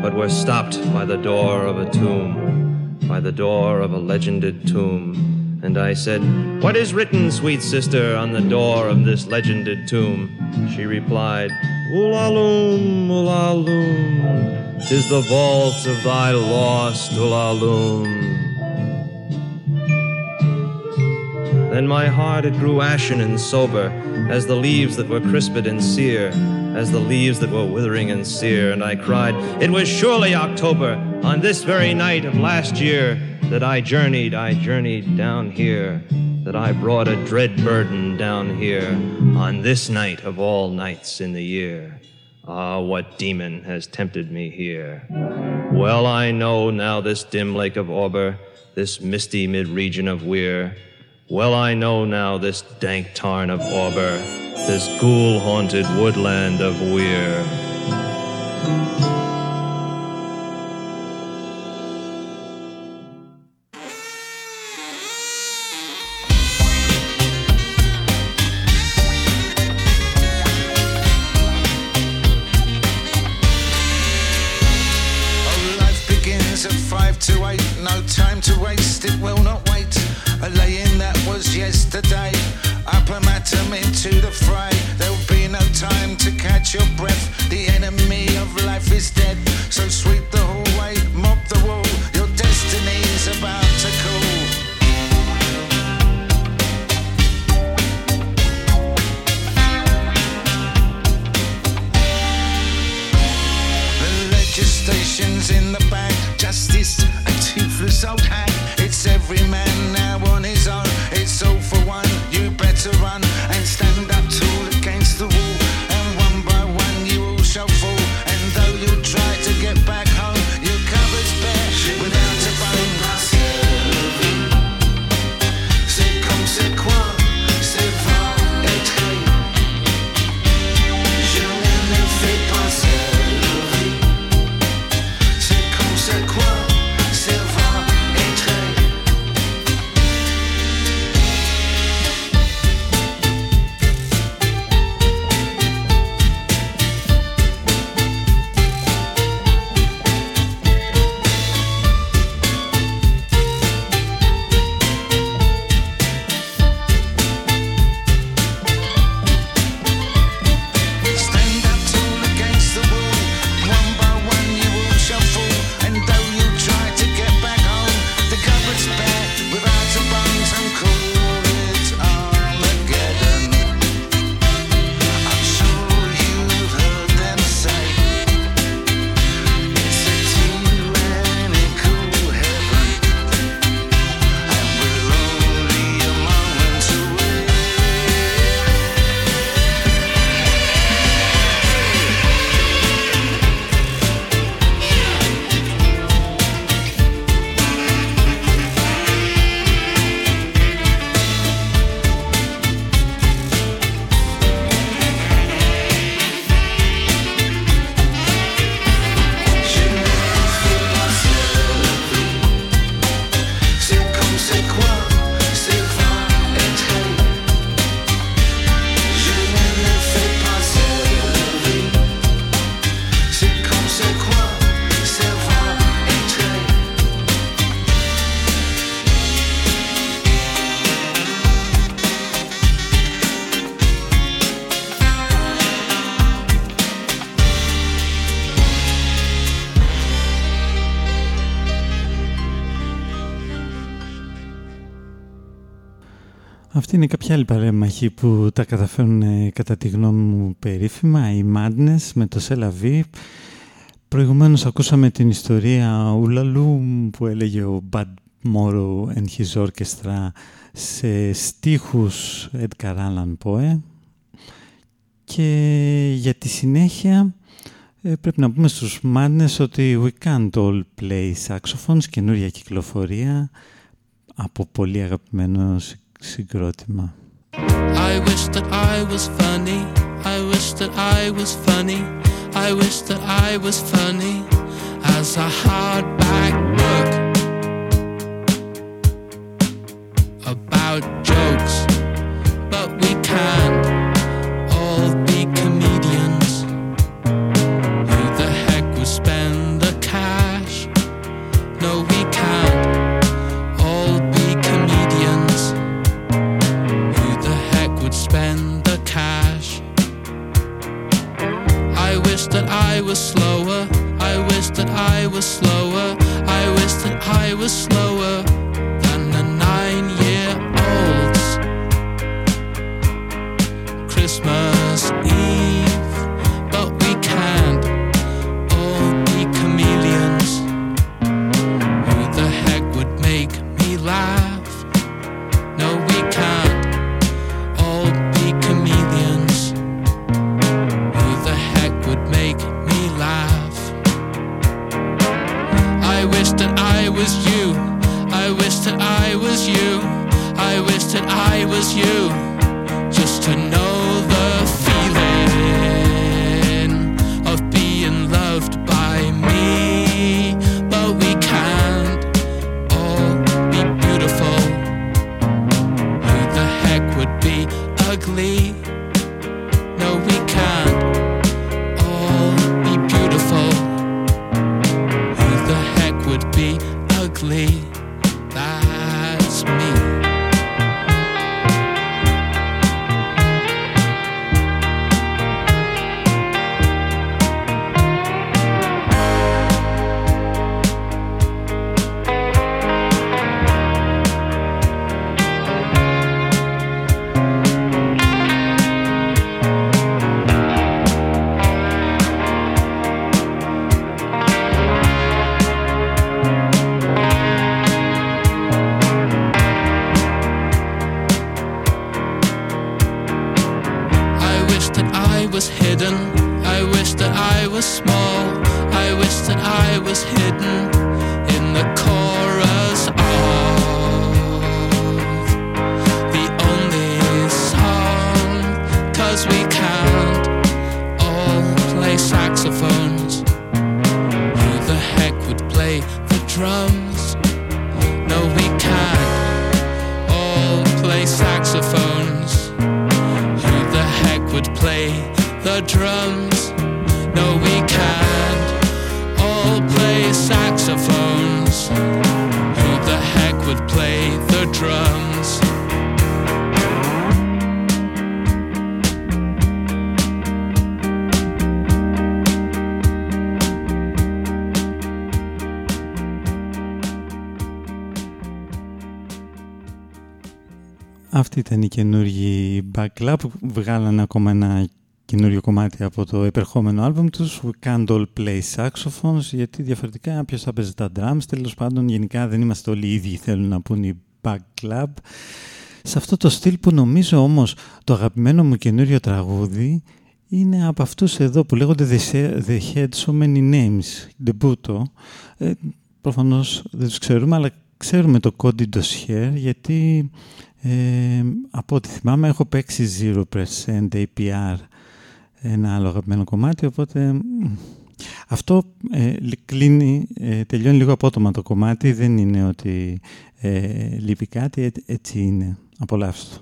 but were stopped by the door of a tomb, by the door of a legended tomb. And I said, What is written, sweet sister, on the door of this legended tomb? She replied, Ulalume, Ulalume, tis the vault of thy lost Ulalume. Then my heart it grew ashen and sober, as the leaves that were crisped and sere, as the leaves that were withering and sere, and I cried, It was surely October, on this very night of last year, that I journeyed, I journeyed down here, that I brought a dread burden down here, on this night of all nights in the year. Ah, what demon has tempted me here? Well, I know now this dim lake of Auber, this misty mid region of Weir. Well, I know now this dank tarn of Auber, this ghoul haunted woodland of Weir. Είναι κάποια άλλη παρέμαχη που τα καταφέρουν ε, κατά τη γνώμη μου περίφημα, η Madness με το Σελαβί. Προηγουμένως ακούσαμε την ιστορία Ουλαλού που έλεγε ο Bad Moro and his Orchestra σε στίχους Edgar Allan Poe και για τη συνέχεια ε, πρέπει να πούμε στους Madness ότι We Can't All Play Saxophones, καινούρια κυκλοφορία από πολύ αγαπημένος συγκρότημα. I wish that I was funny. I wish that I was funny. I wish that I was funny as a hardback book about jokes. I was slower. I wish that I was slower that I was you. I wish that I was you. Just to know που βγάλανε ακόμα ένα καινούριο κομμάτι από το επερχόμενο άλμπουμ τους We Can't All Play Saxophones γιατί διαφορετικά ποιος θα παίζει τα drums τέλος πάντων γενικά δεν είμαστε όλοι οι ίδιοι θέλουν να πούν οι Backlab σε αυτό το στυλ που νομίζω όμως το αγαπημένο μου καινούριο τραγούδι είναι από αυτούς εδώ που λέγονται The, Sa- The Had So Many Names, Debuto. Ε, προφανώς δεν τους ξέρουμε, αλλά ξέρουμε το Cody Dossier γιατί ε, από ό,τι θυμάμαι έχω παίξει 0% APR ένα άλλο αγαπημένο κομμάτι, οπότε μ, αυτό ε, λι- κλείνει, ε, τελειώνει λίγο απότομα το κομμάτι, δεν είναι ότι ε, λείπει κάτι, έ- έτσι είναι. Απολαύστε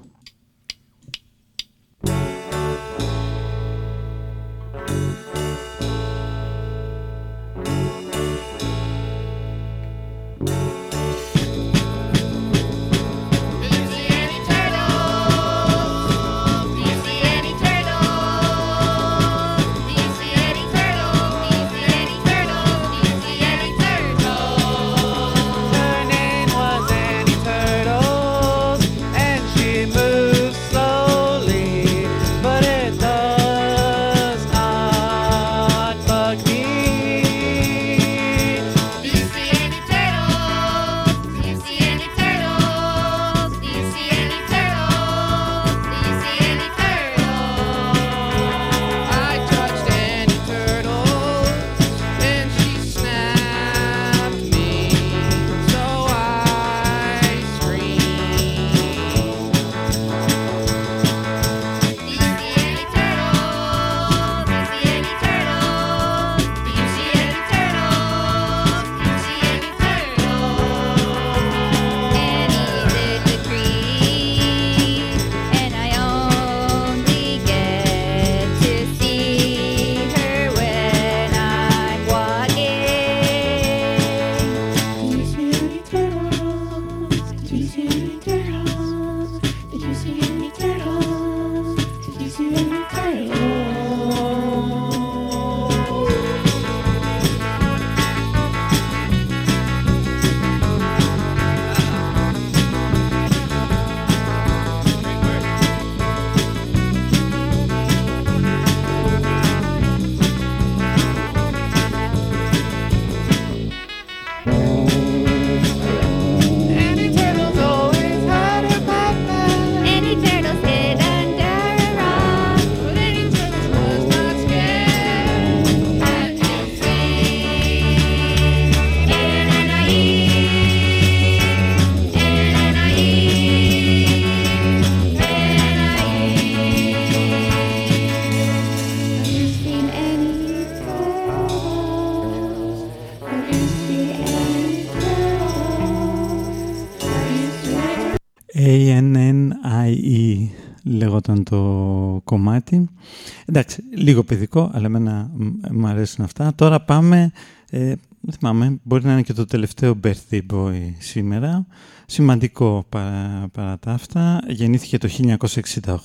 λίγο παιδικό, αλλά εμένα μου αρέσουν αυτά. Τώρα πάμε, ε, δεν θυμάμαι, μπορεί να είναι και το τελευταίο birthday boy σήμερα. Σημαντικό παρά, παρά τα αυτά. Γεννήθηκε το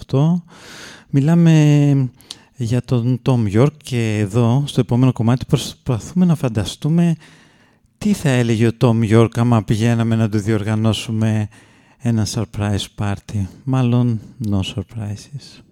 1968. Μιλάμε για τον Tom York και εδώ στο επόμενο κομμάτι προσπαθούμε να φανταστούμε τι θα έλεγε ο Tom York άμα πηγαίναμε να του διοργανώσουμε ένα surprise party. Μάλλον no surprises.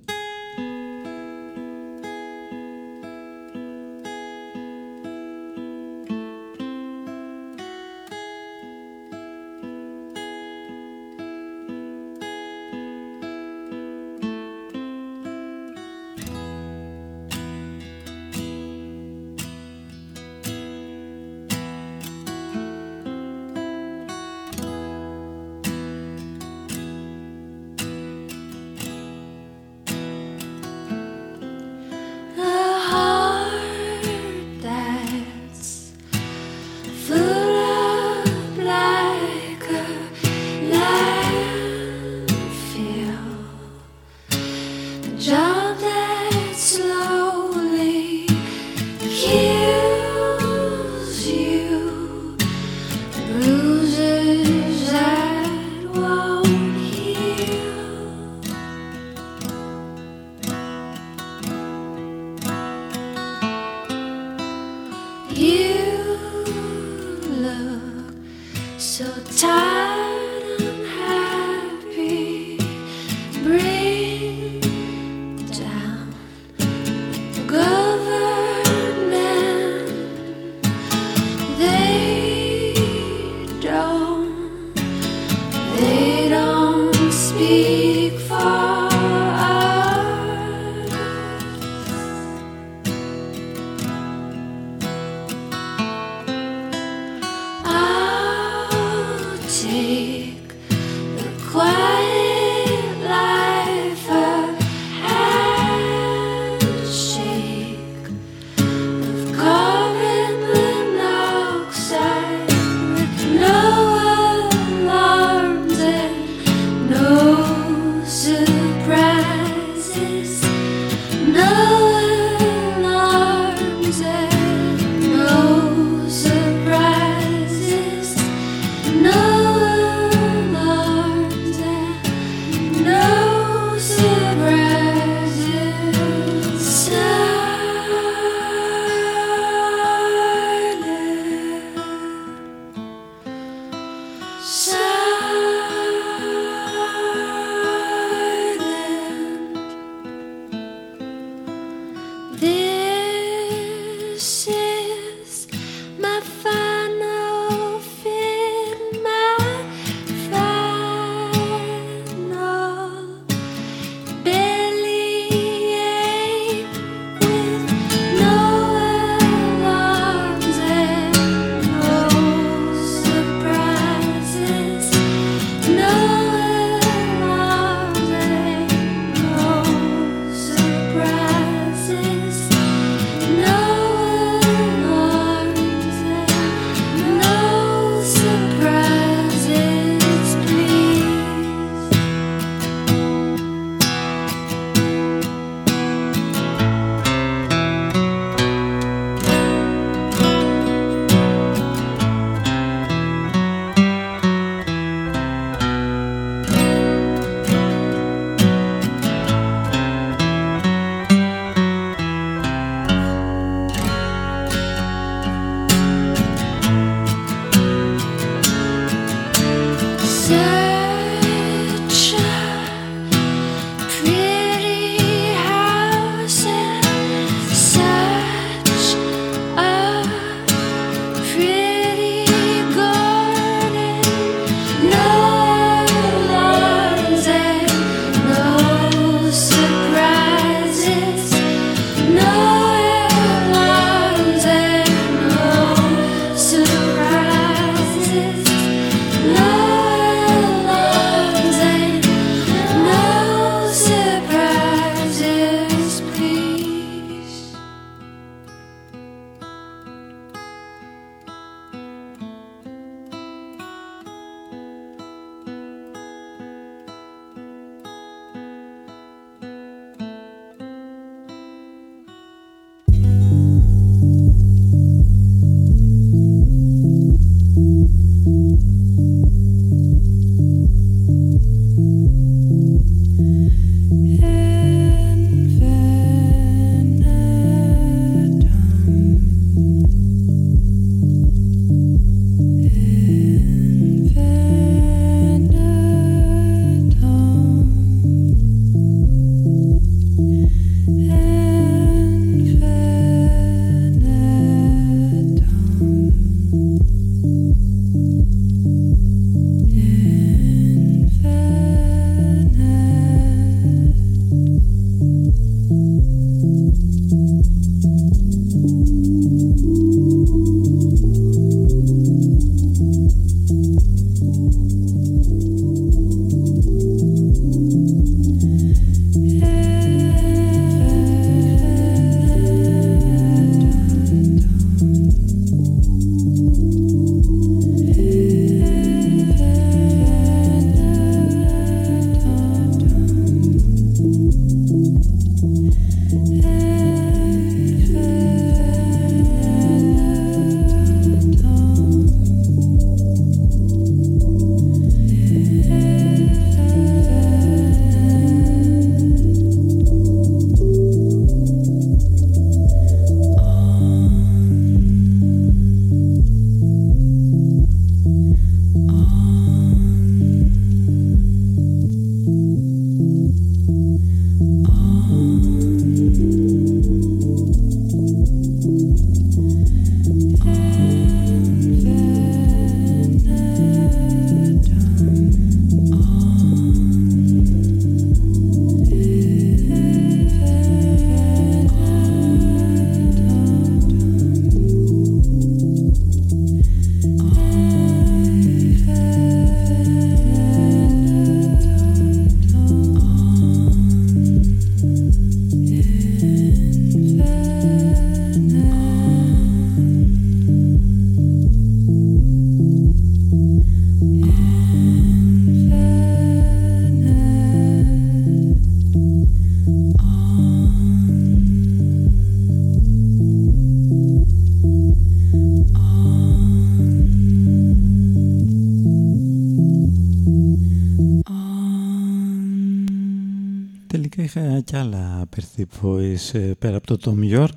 Boys ε, πέρα από το Tom York.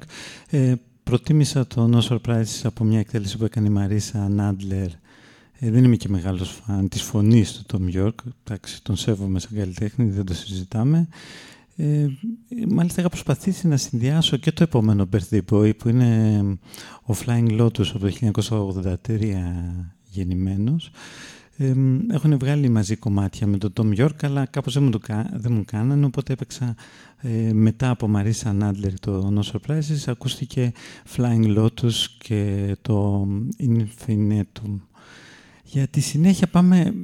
Ε, προτίμησα το No Surprises από μια εκτέλεση που έκανε η Μαρίσα Νάντλερ. Ε, δεν είμαι και μεγάλος φαν της φωνής του Tom York. Εντάξει, τον σέβομαι σαν καλλιτέχνη, δεν το συζητάμε. Ε, μάλιστα είχα προσπαθήσει να συνδυάσω και το επόμενο birthday boy που είναι ο Flying Lotus από το 1983 γεννημένος ε, έχουν βγάλει μαζί κομμάτια με τον Tom York αλλά κάπως δεν μου, το, δεν μου κάνανε οπότε έπαιξα ε, μετά από Marisa Nadler το No Surprises ακούστηκε Flying Lotus και το Infinitum. Για τη συνέχεια πάμε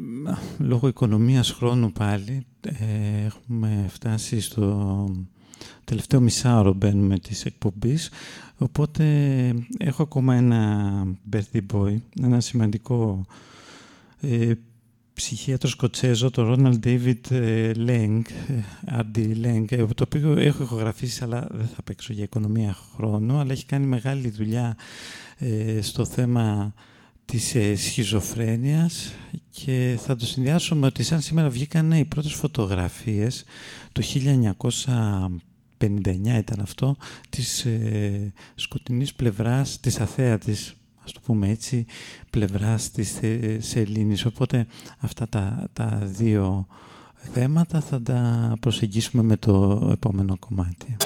λόγω οικονομίας χρόνου πάλι ε, έχουμε φτάσει στο τελευταίο μισάωρο μπαίνουμε της εκπομπής οπότε έχω ακόμα ένα birthday boy ένα σημαντικό ε, ψυχίατρος Σκοτσέζο, το Ρόναλντ Ντέιβιτ Λέγκ, RD Λέγκ, το οποίο έχω ηχογραφήσει αλλά δεν θα παίξω για οικονομία χρόνου, αλλά έχει κάνει μεγάλη δουλειά ε, στο θέμα της ε, σχιζοφρένειας. Και θα το συνδυάσω με ότι σαν σήμερα βγήκαν οι πρώτες φωτογραφίες το 1959 ήταν αυτό της ε, σκοτεινής πλευράς της αθέατης ας το πούμε έτσι, πλευράς της σελήνης. Οπότε αυτά τα, τα δύο θέματα θα τα προσεγγίσουμε με το επόμενο κομμάτι.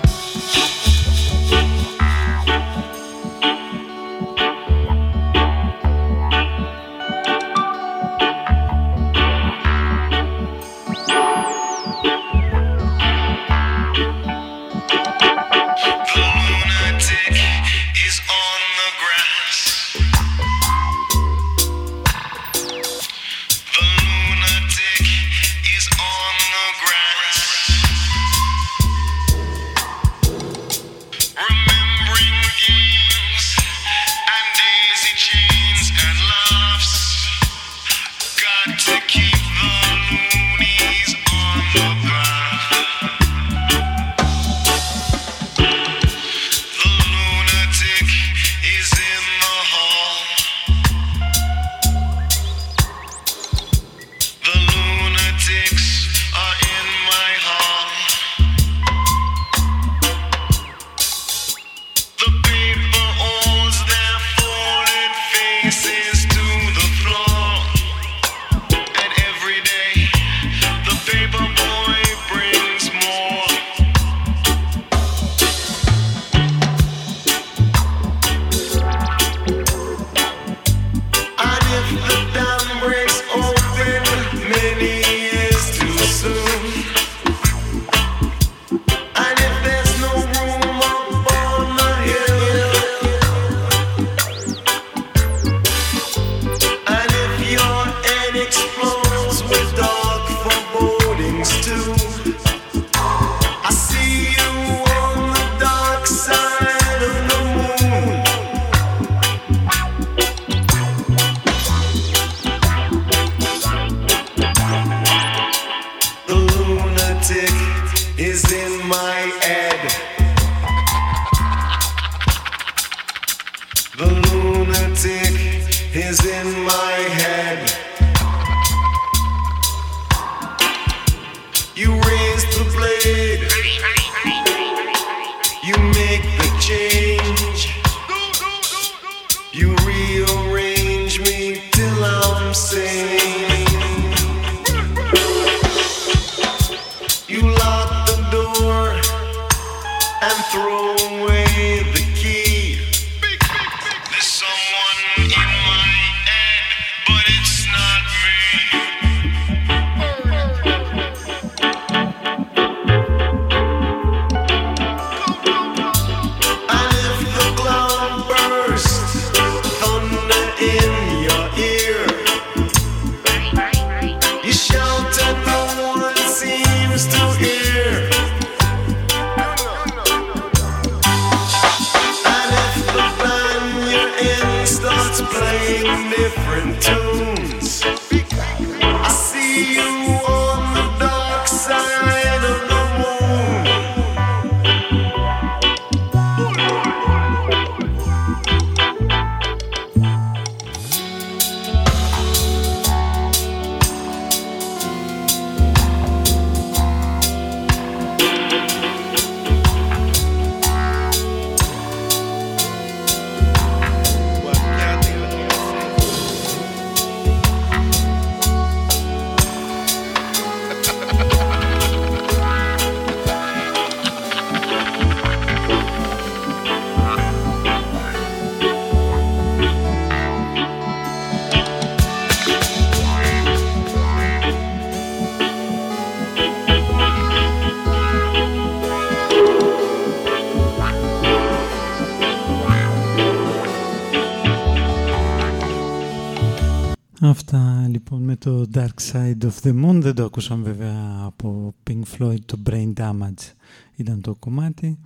Side of the Moon δεν το ακούσαμε βέβαια από Pink Floyd το Brain Damage ήταν το κομμάτι.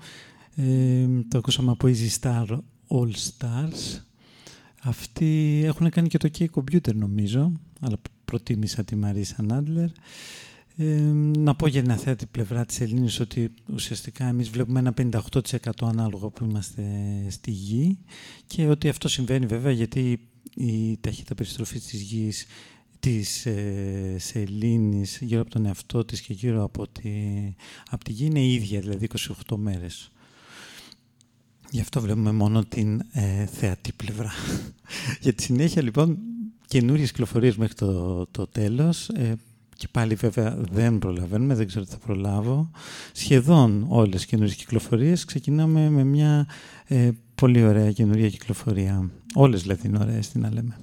Ε, το ακούσαμε από Easy Star All Stars. Αυτοί έχουν κάνει και το K Computer νομίζω αλλά προτίμησα τη Marisa Nadler. Ε, να πω για την αθέατη πλευρά της Ελλήνης ότι ουσιαστικά εμείς βλέπουμε ένα 58% ανάλογα που είμαστε στη γη και ότι αυτό συμβαίνει βέβαια γιατί η ταχύτητα περιστροφής της γης της ε, Σελήνης γύρω από τον εαυτό της και γύρω από τη, από τη γη είναι η ίδια, δηλαδή 28 μέρες. Γι' αυτό βλέπουμε μόνο την ε, θεατή πλευρά. Για τη συνέχεια λοιπόν καινούριες κυκλοφορίες μέχρι το, το τέλος. Ε, και πάλι βέβαια δεν προλαβαίνουμε, δεν ξέρω τι θα προλάβω. Σχεδόν όλες οι καινούριες κυκλοφορίες. Ξεκινάμε με μια ε, πολύ ωραία καινούρια κυκλοφορία. Όλες δηλαδή είναι ωραίες, τι να λέμε.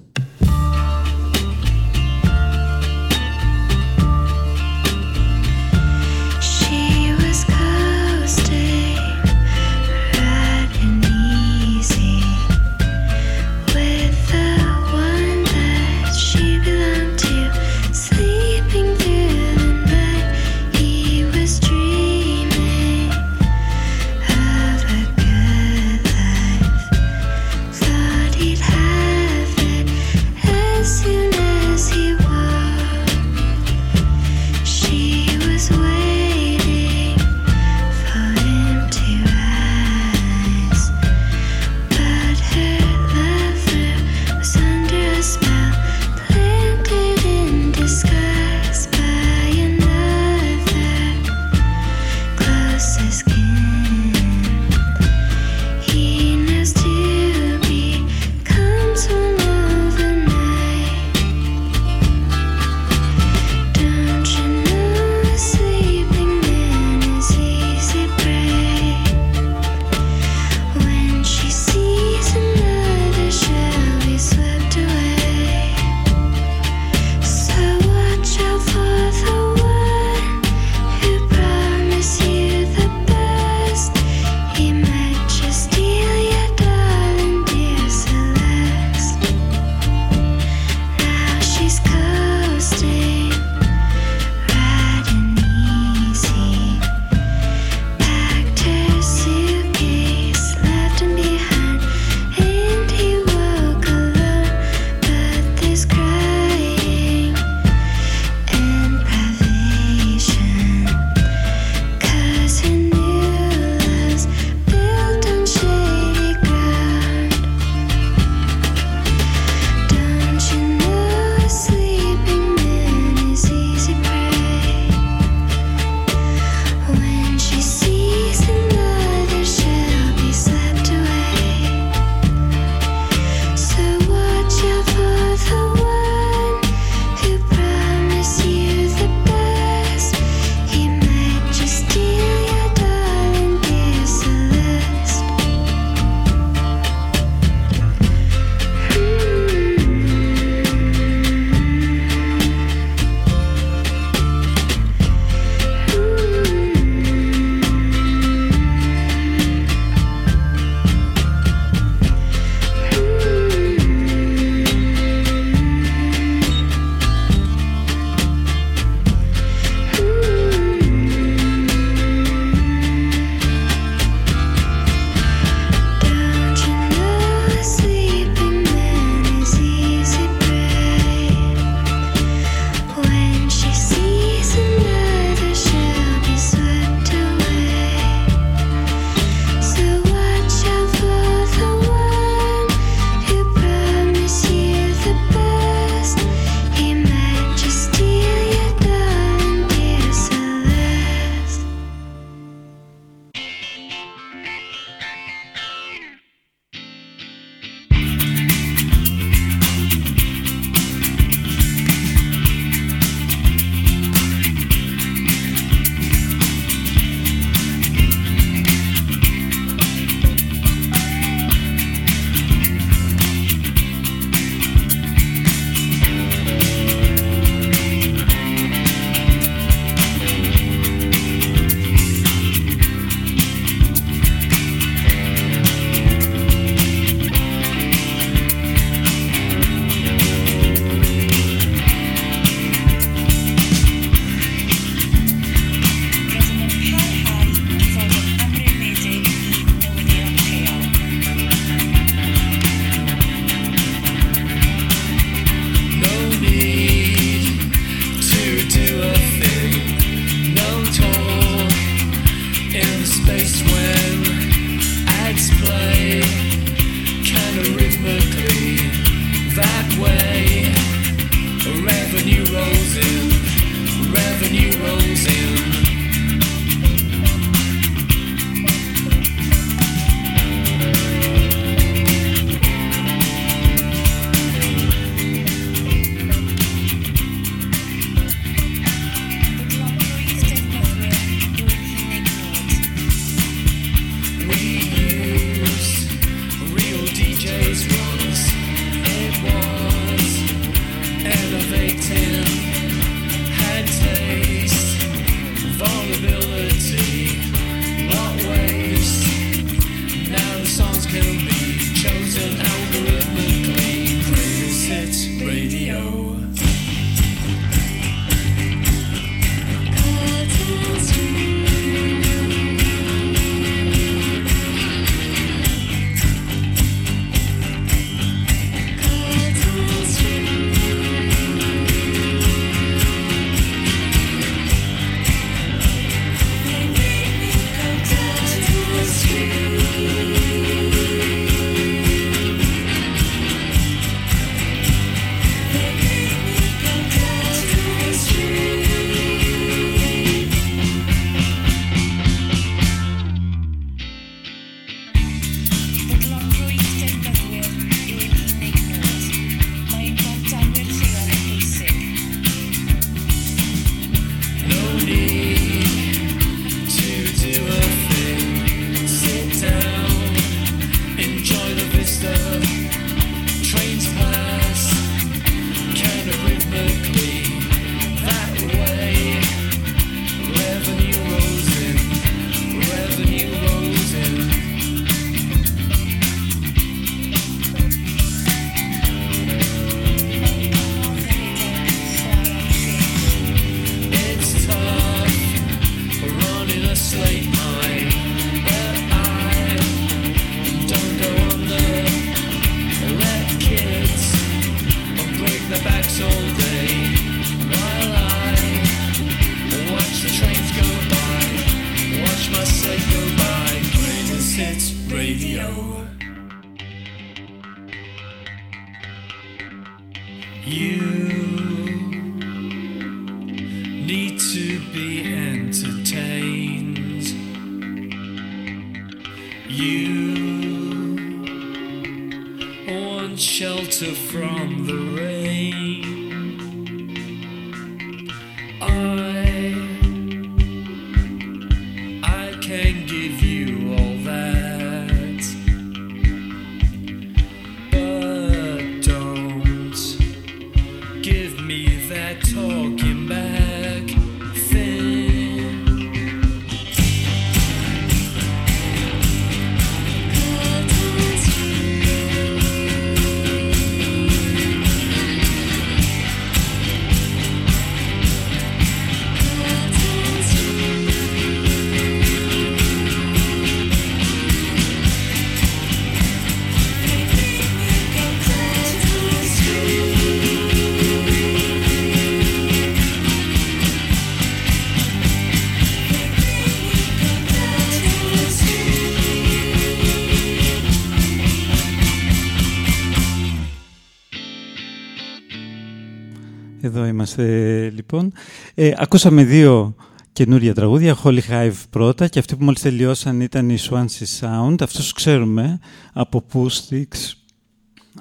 Εδώ είμαστε λοιπόν. Ε, ακούσαμε δύο καινούρια τραγούδια, Holy Hive πρώτα και αυτοί που μόλις τελειώσαν ήταν η Swansea Sound. Αυτούς ξέρουμε από Acoustics,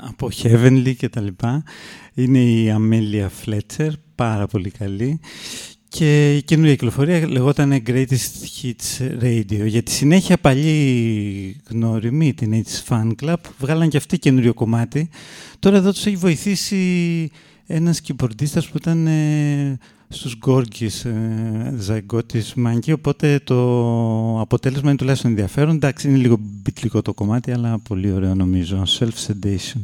από Heavenly και τα λοιπά. Είναι η Amelia Fletcher, πάρα πολύ καλή. Και η καινούργια κυκλοφορία λεγόταν Greatest Hits Radio. Για τη συνέχεια παλιοί γνώριμοι, την H Fan Club, βγάλαν και αυτοί καινούριο κομμάτι. Τώρα εδώ τους έχει βοηθήσει ένας κιμπορντίστας που ήταν ε, στους Γκόργκης, ε, Ζαϊγκώτης Μάγκη, οπότε το αποτέλεσμα είναι τουλάχιστον ενδιαφέρον. Εντάξει, είναι λίγο μπιτλικό το κομμάτι, αλλά πολύ ωραίο νομίζω. Self-sedation.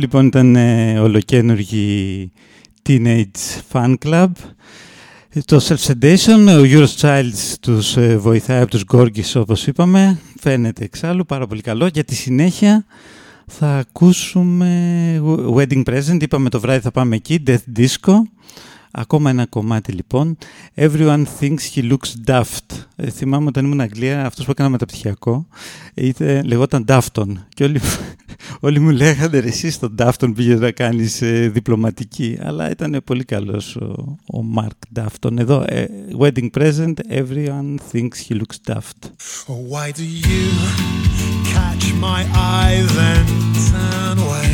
Λοιπόν ήταν ε, ολοκένουργη Teenage Fan Club. Το Self-Sedation, ο Euros Childs τους ε, βοηθάει από τους Gorgis όπως είπαμε. Φαίνεται εξάλλου πάρα πολύ καλό. Για τη συνέχεια θα ακούσουμε Wedding Present, είπαμε το βράδυ θα πάμε εκεί, Death Disco. Ακόμα ένα κομμάτι λοιπόν. Everyone thinks he looks daft. Ε, θυμάμαι όταν ήμουν Αγγλία, αυτός που έκανα μεταπτυχιακό, είτε, λεγόταν Dafton. Και όλοι, όλοι μου λέγανε ρε εσύ στον Dafton πήγες να κάνεις ε, διπλωματική. Αλλά ήταν πολύ καλός ο, ο Mark Dafton. Εδώ, ε, wedding present, everyone thinks he looks daft. Why do you catch my eye then turn away?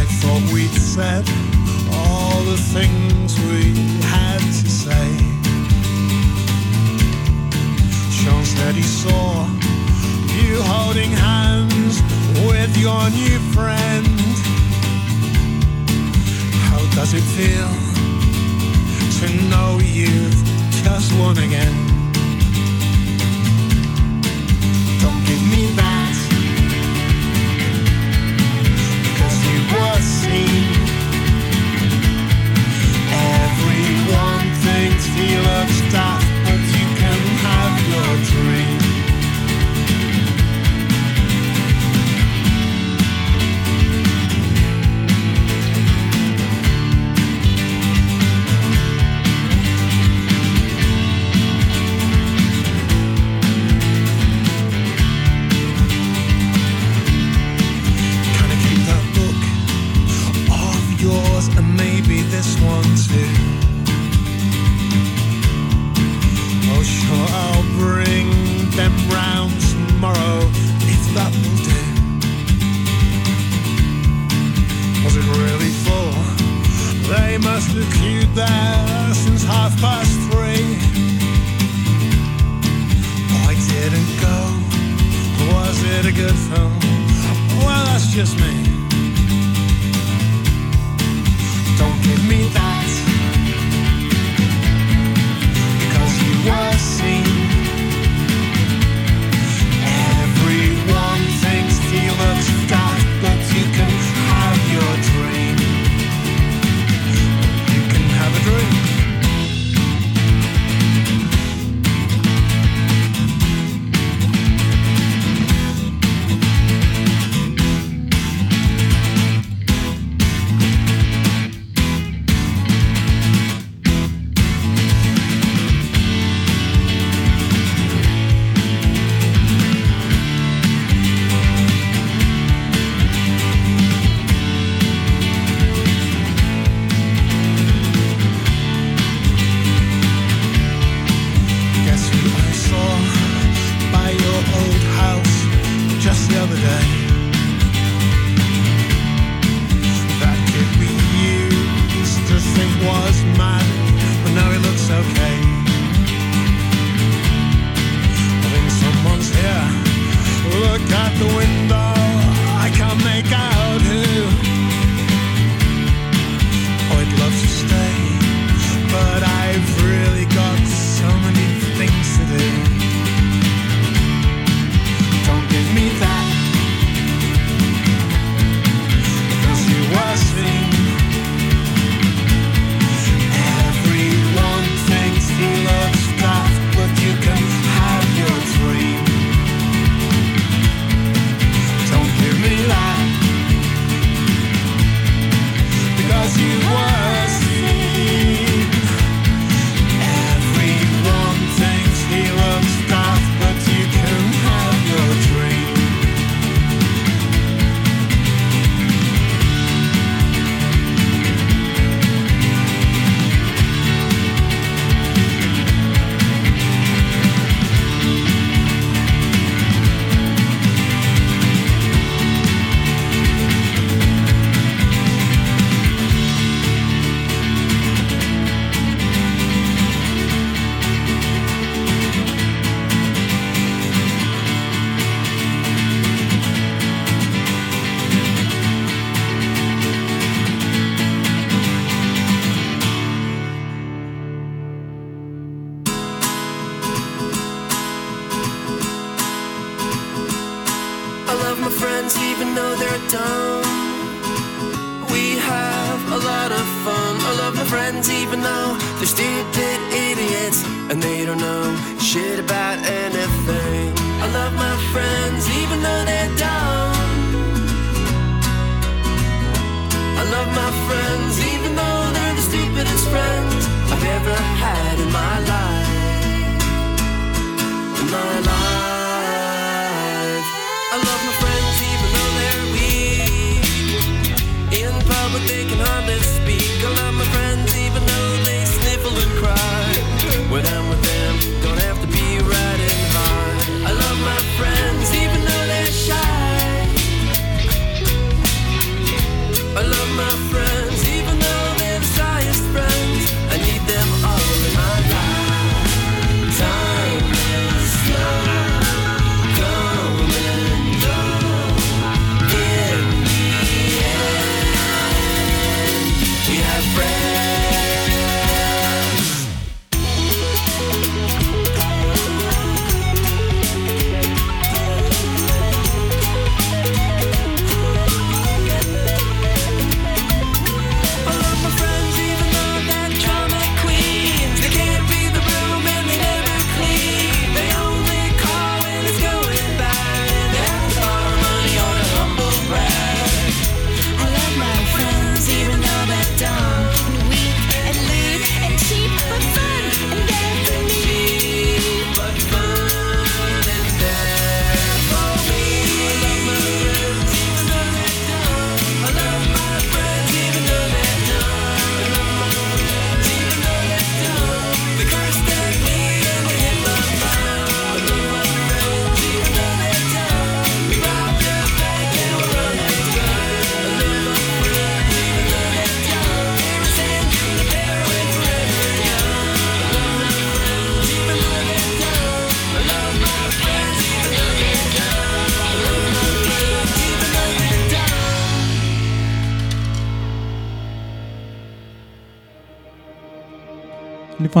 I thought we'd said all the things we had to say. Sean said he saw you holding hands with your new friend. How does it feel to know you've just won again? Don't give me that. Because you were seen. Everyone thinks he looks daft, but you can have your dream.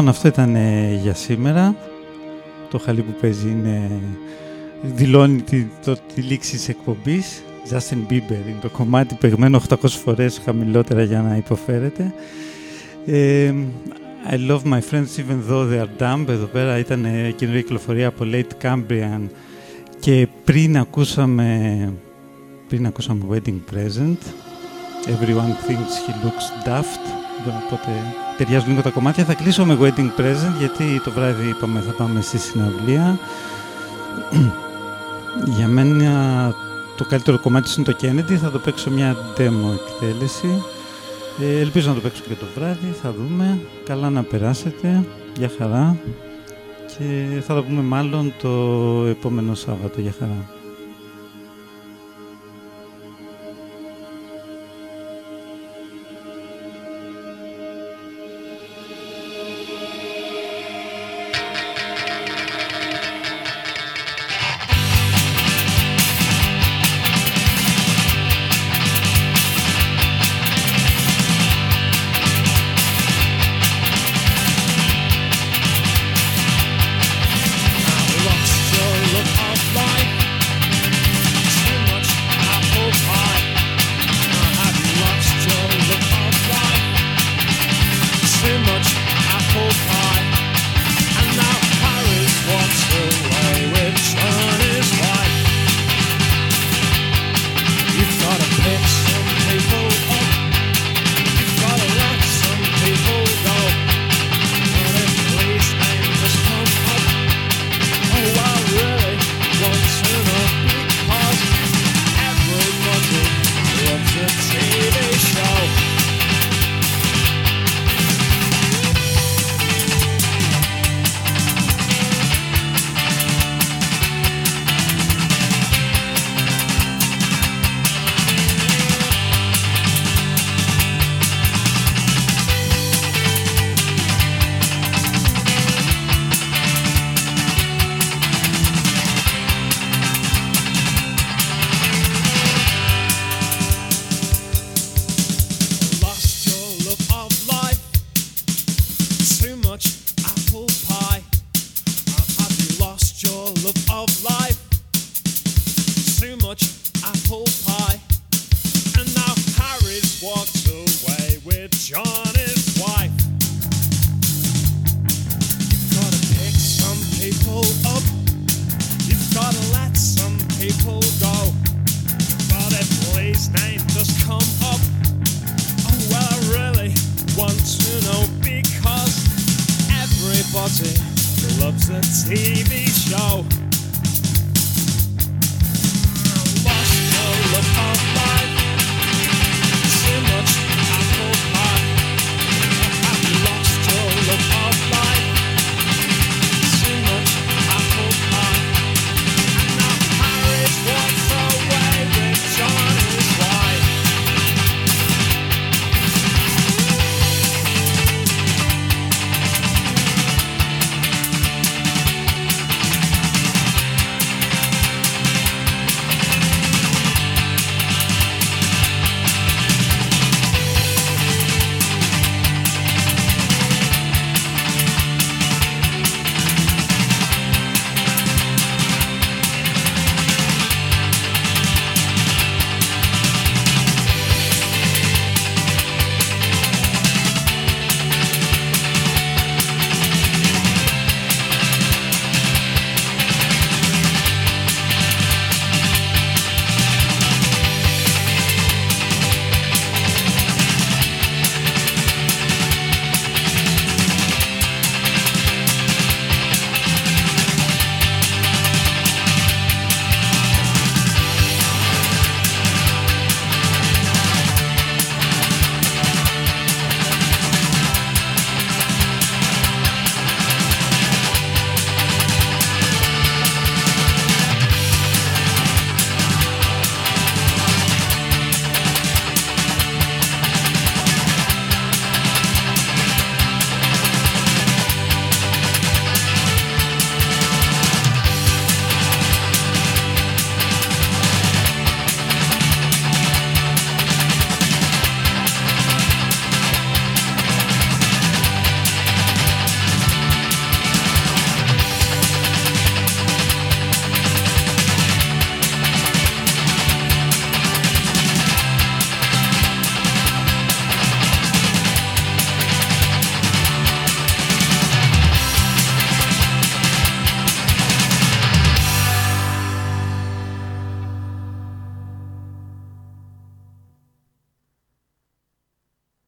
πάντων αυτό ήταν ε, για σήμερα. Το χαλί που παίζει είναι, δηλώνει τη, το, τη λήξη εκπομπής. Justin Bieber είναι το κομμάτι παιγμένο 800 φορές χαμηλότερα για να υποφέρεται. Ε, I love my friends even though they are dumb. Εδώ πέρα ήταν ε, καινούργια κυκλοφορία από Late Cambrian και πριν ακούσαμε, πριν ακούσαμε Wedding Present. Everyone thinks he looks daft. Οπότε ταιριάζουν λίγο τα κομμάτια. Θα κλείσω με Wedding Present γιατί το βράδυ είπαμε θα πάμε στη συναυλία. Για μένα το καλύτερο κομμάτι είναι το Kennedy, θα το παίξω μια demo εκτέλεση. Ε, ελπίζω να το παίξω και το βράδυ, θα δούμε. Καλά να περάσετε, για χαρά. Και θα τα πούμε μάλλον το επόμενο Σάββατο, για χαρά.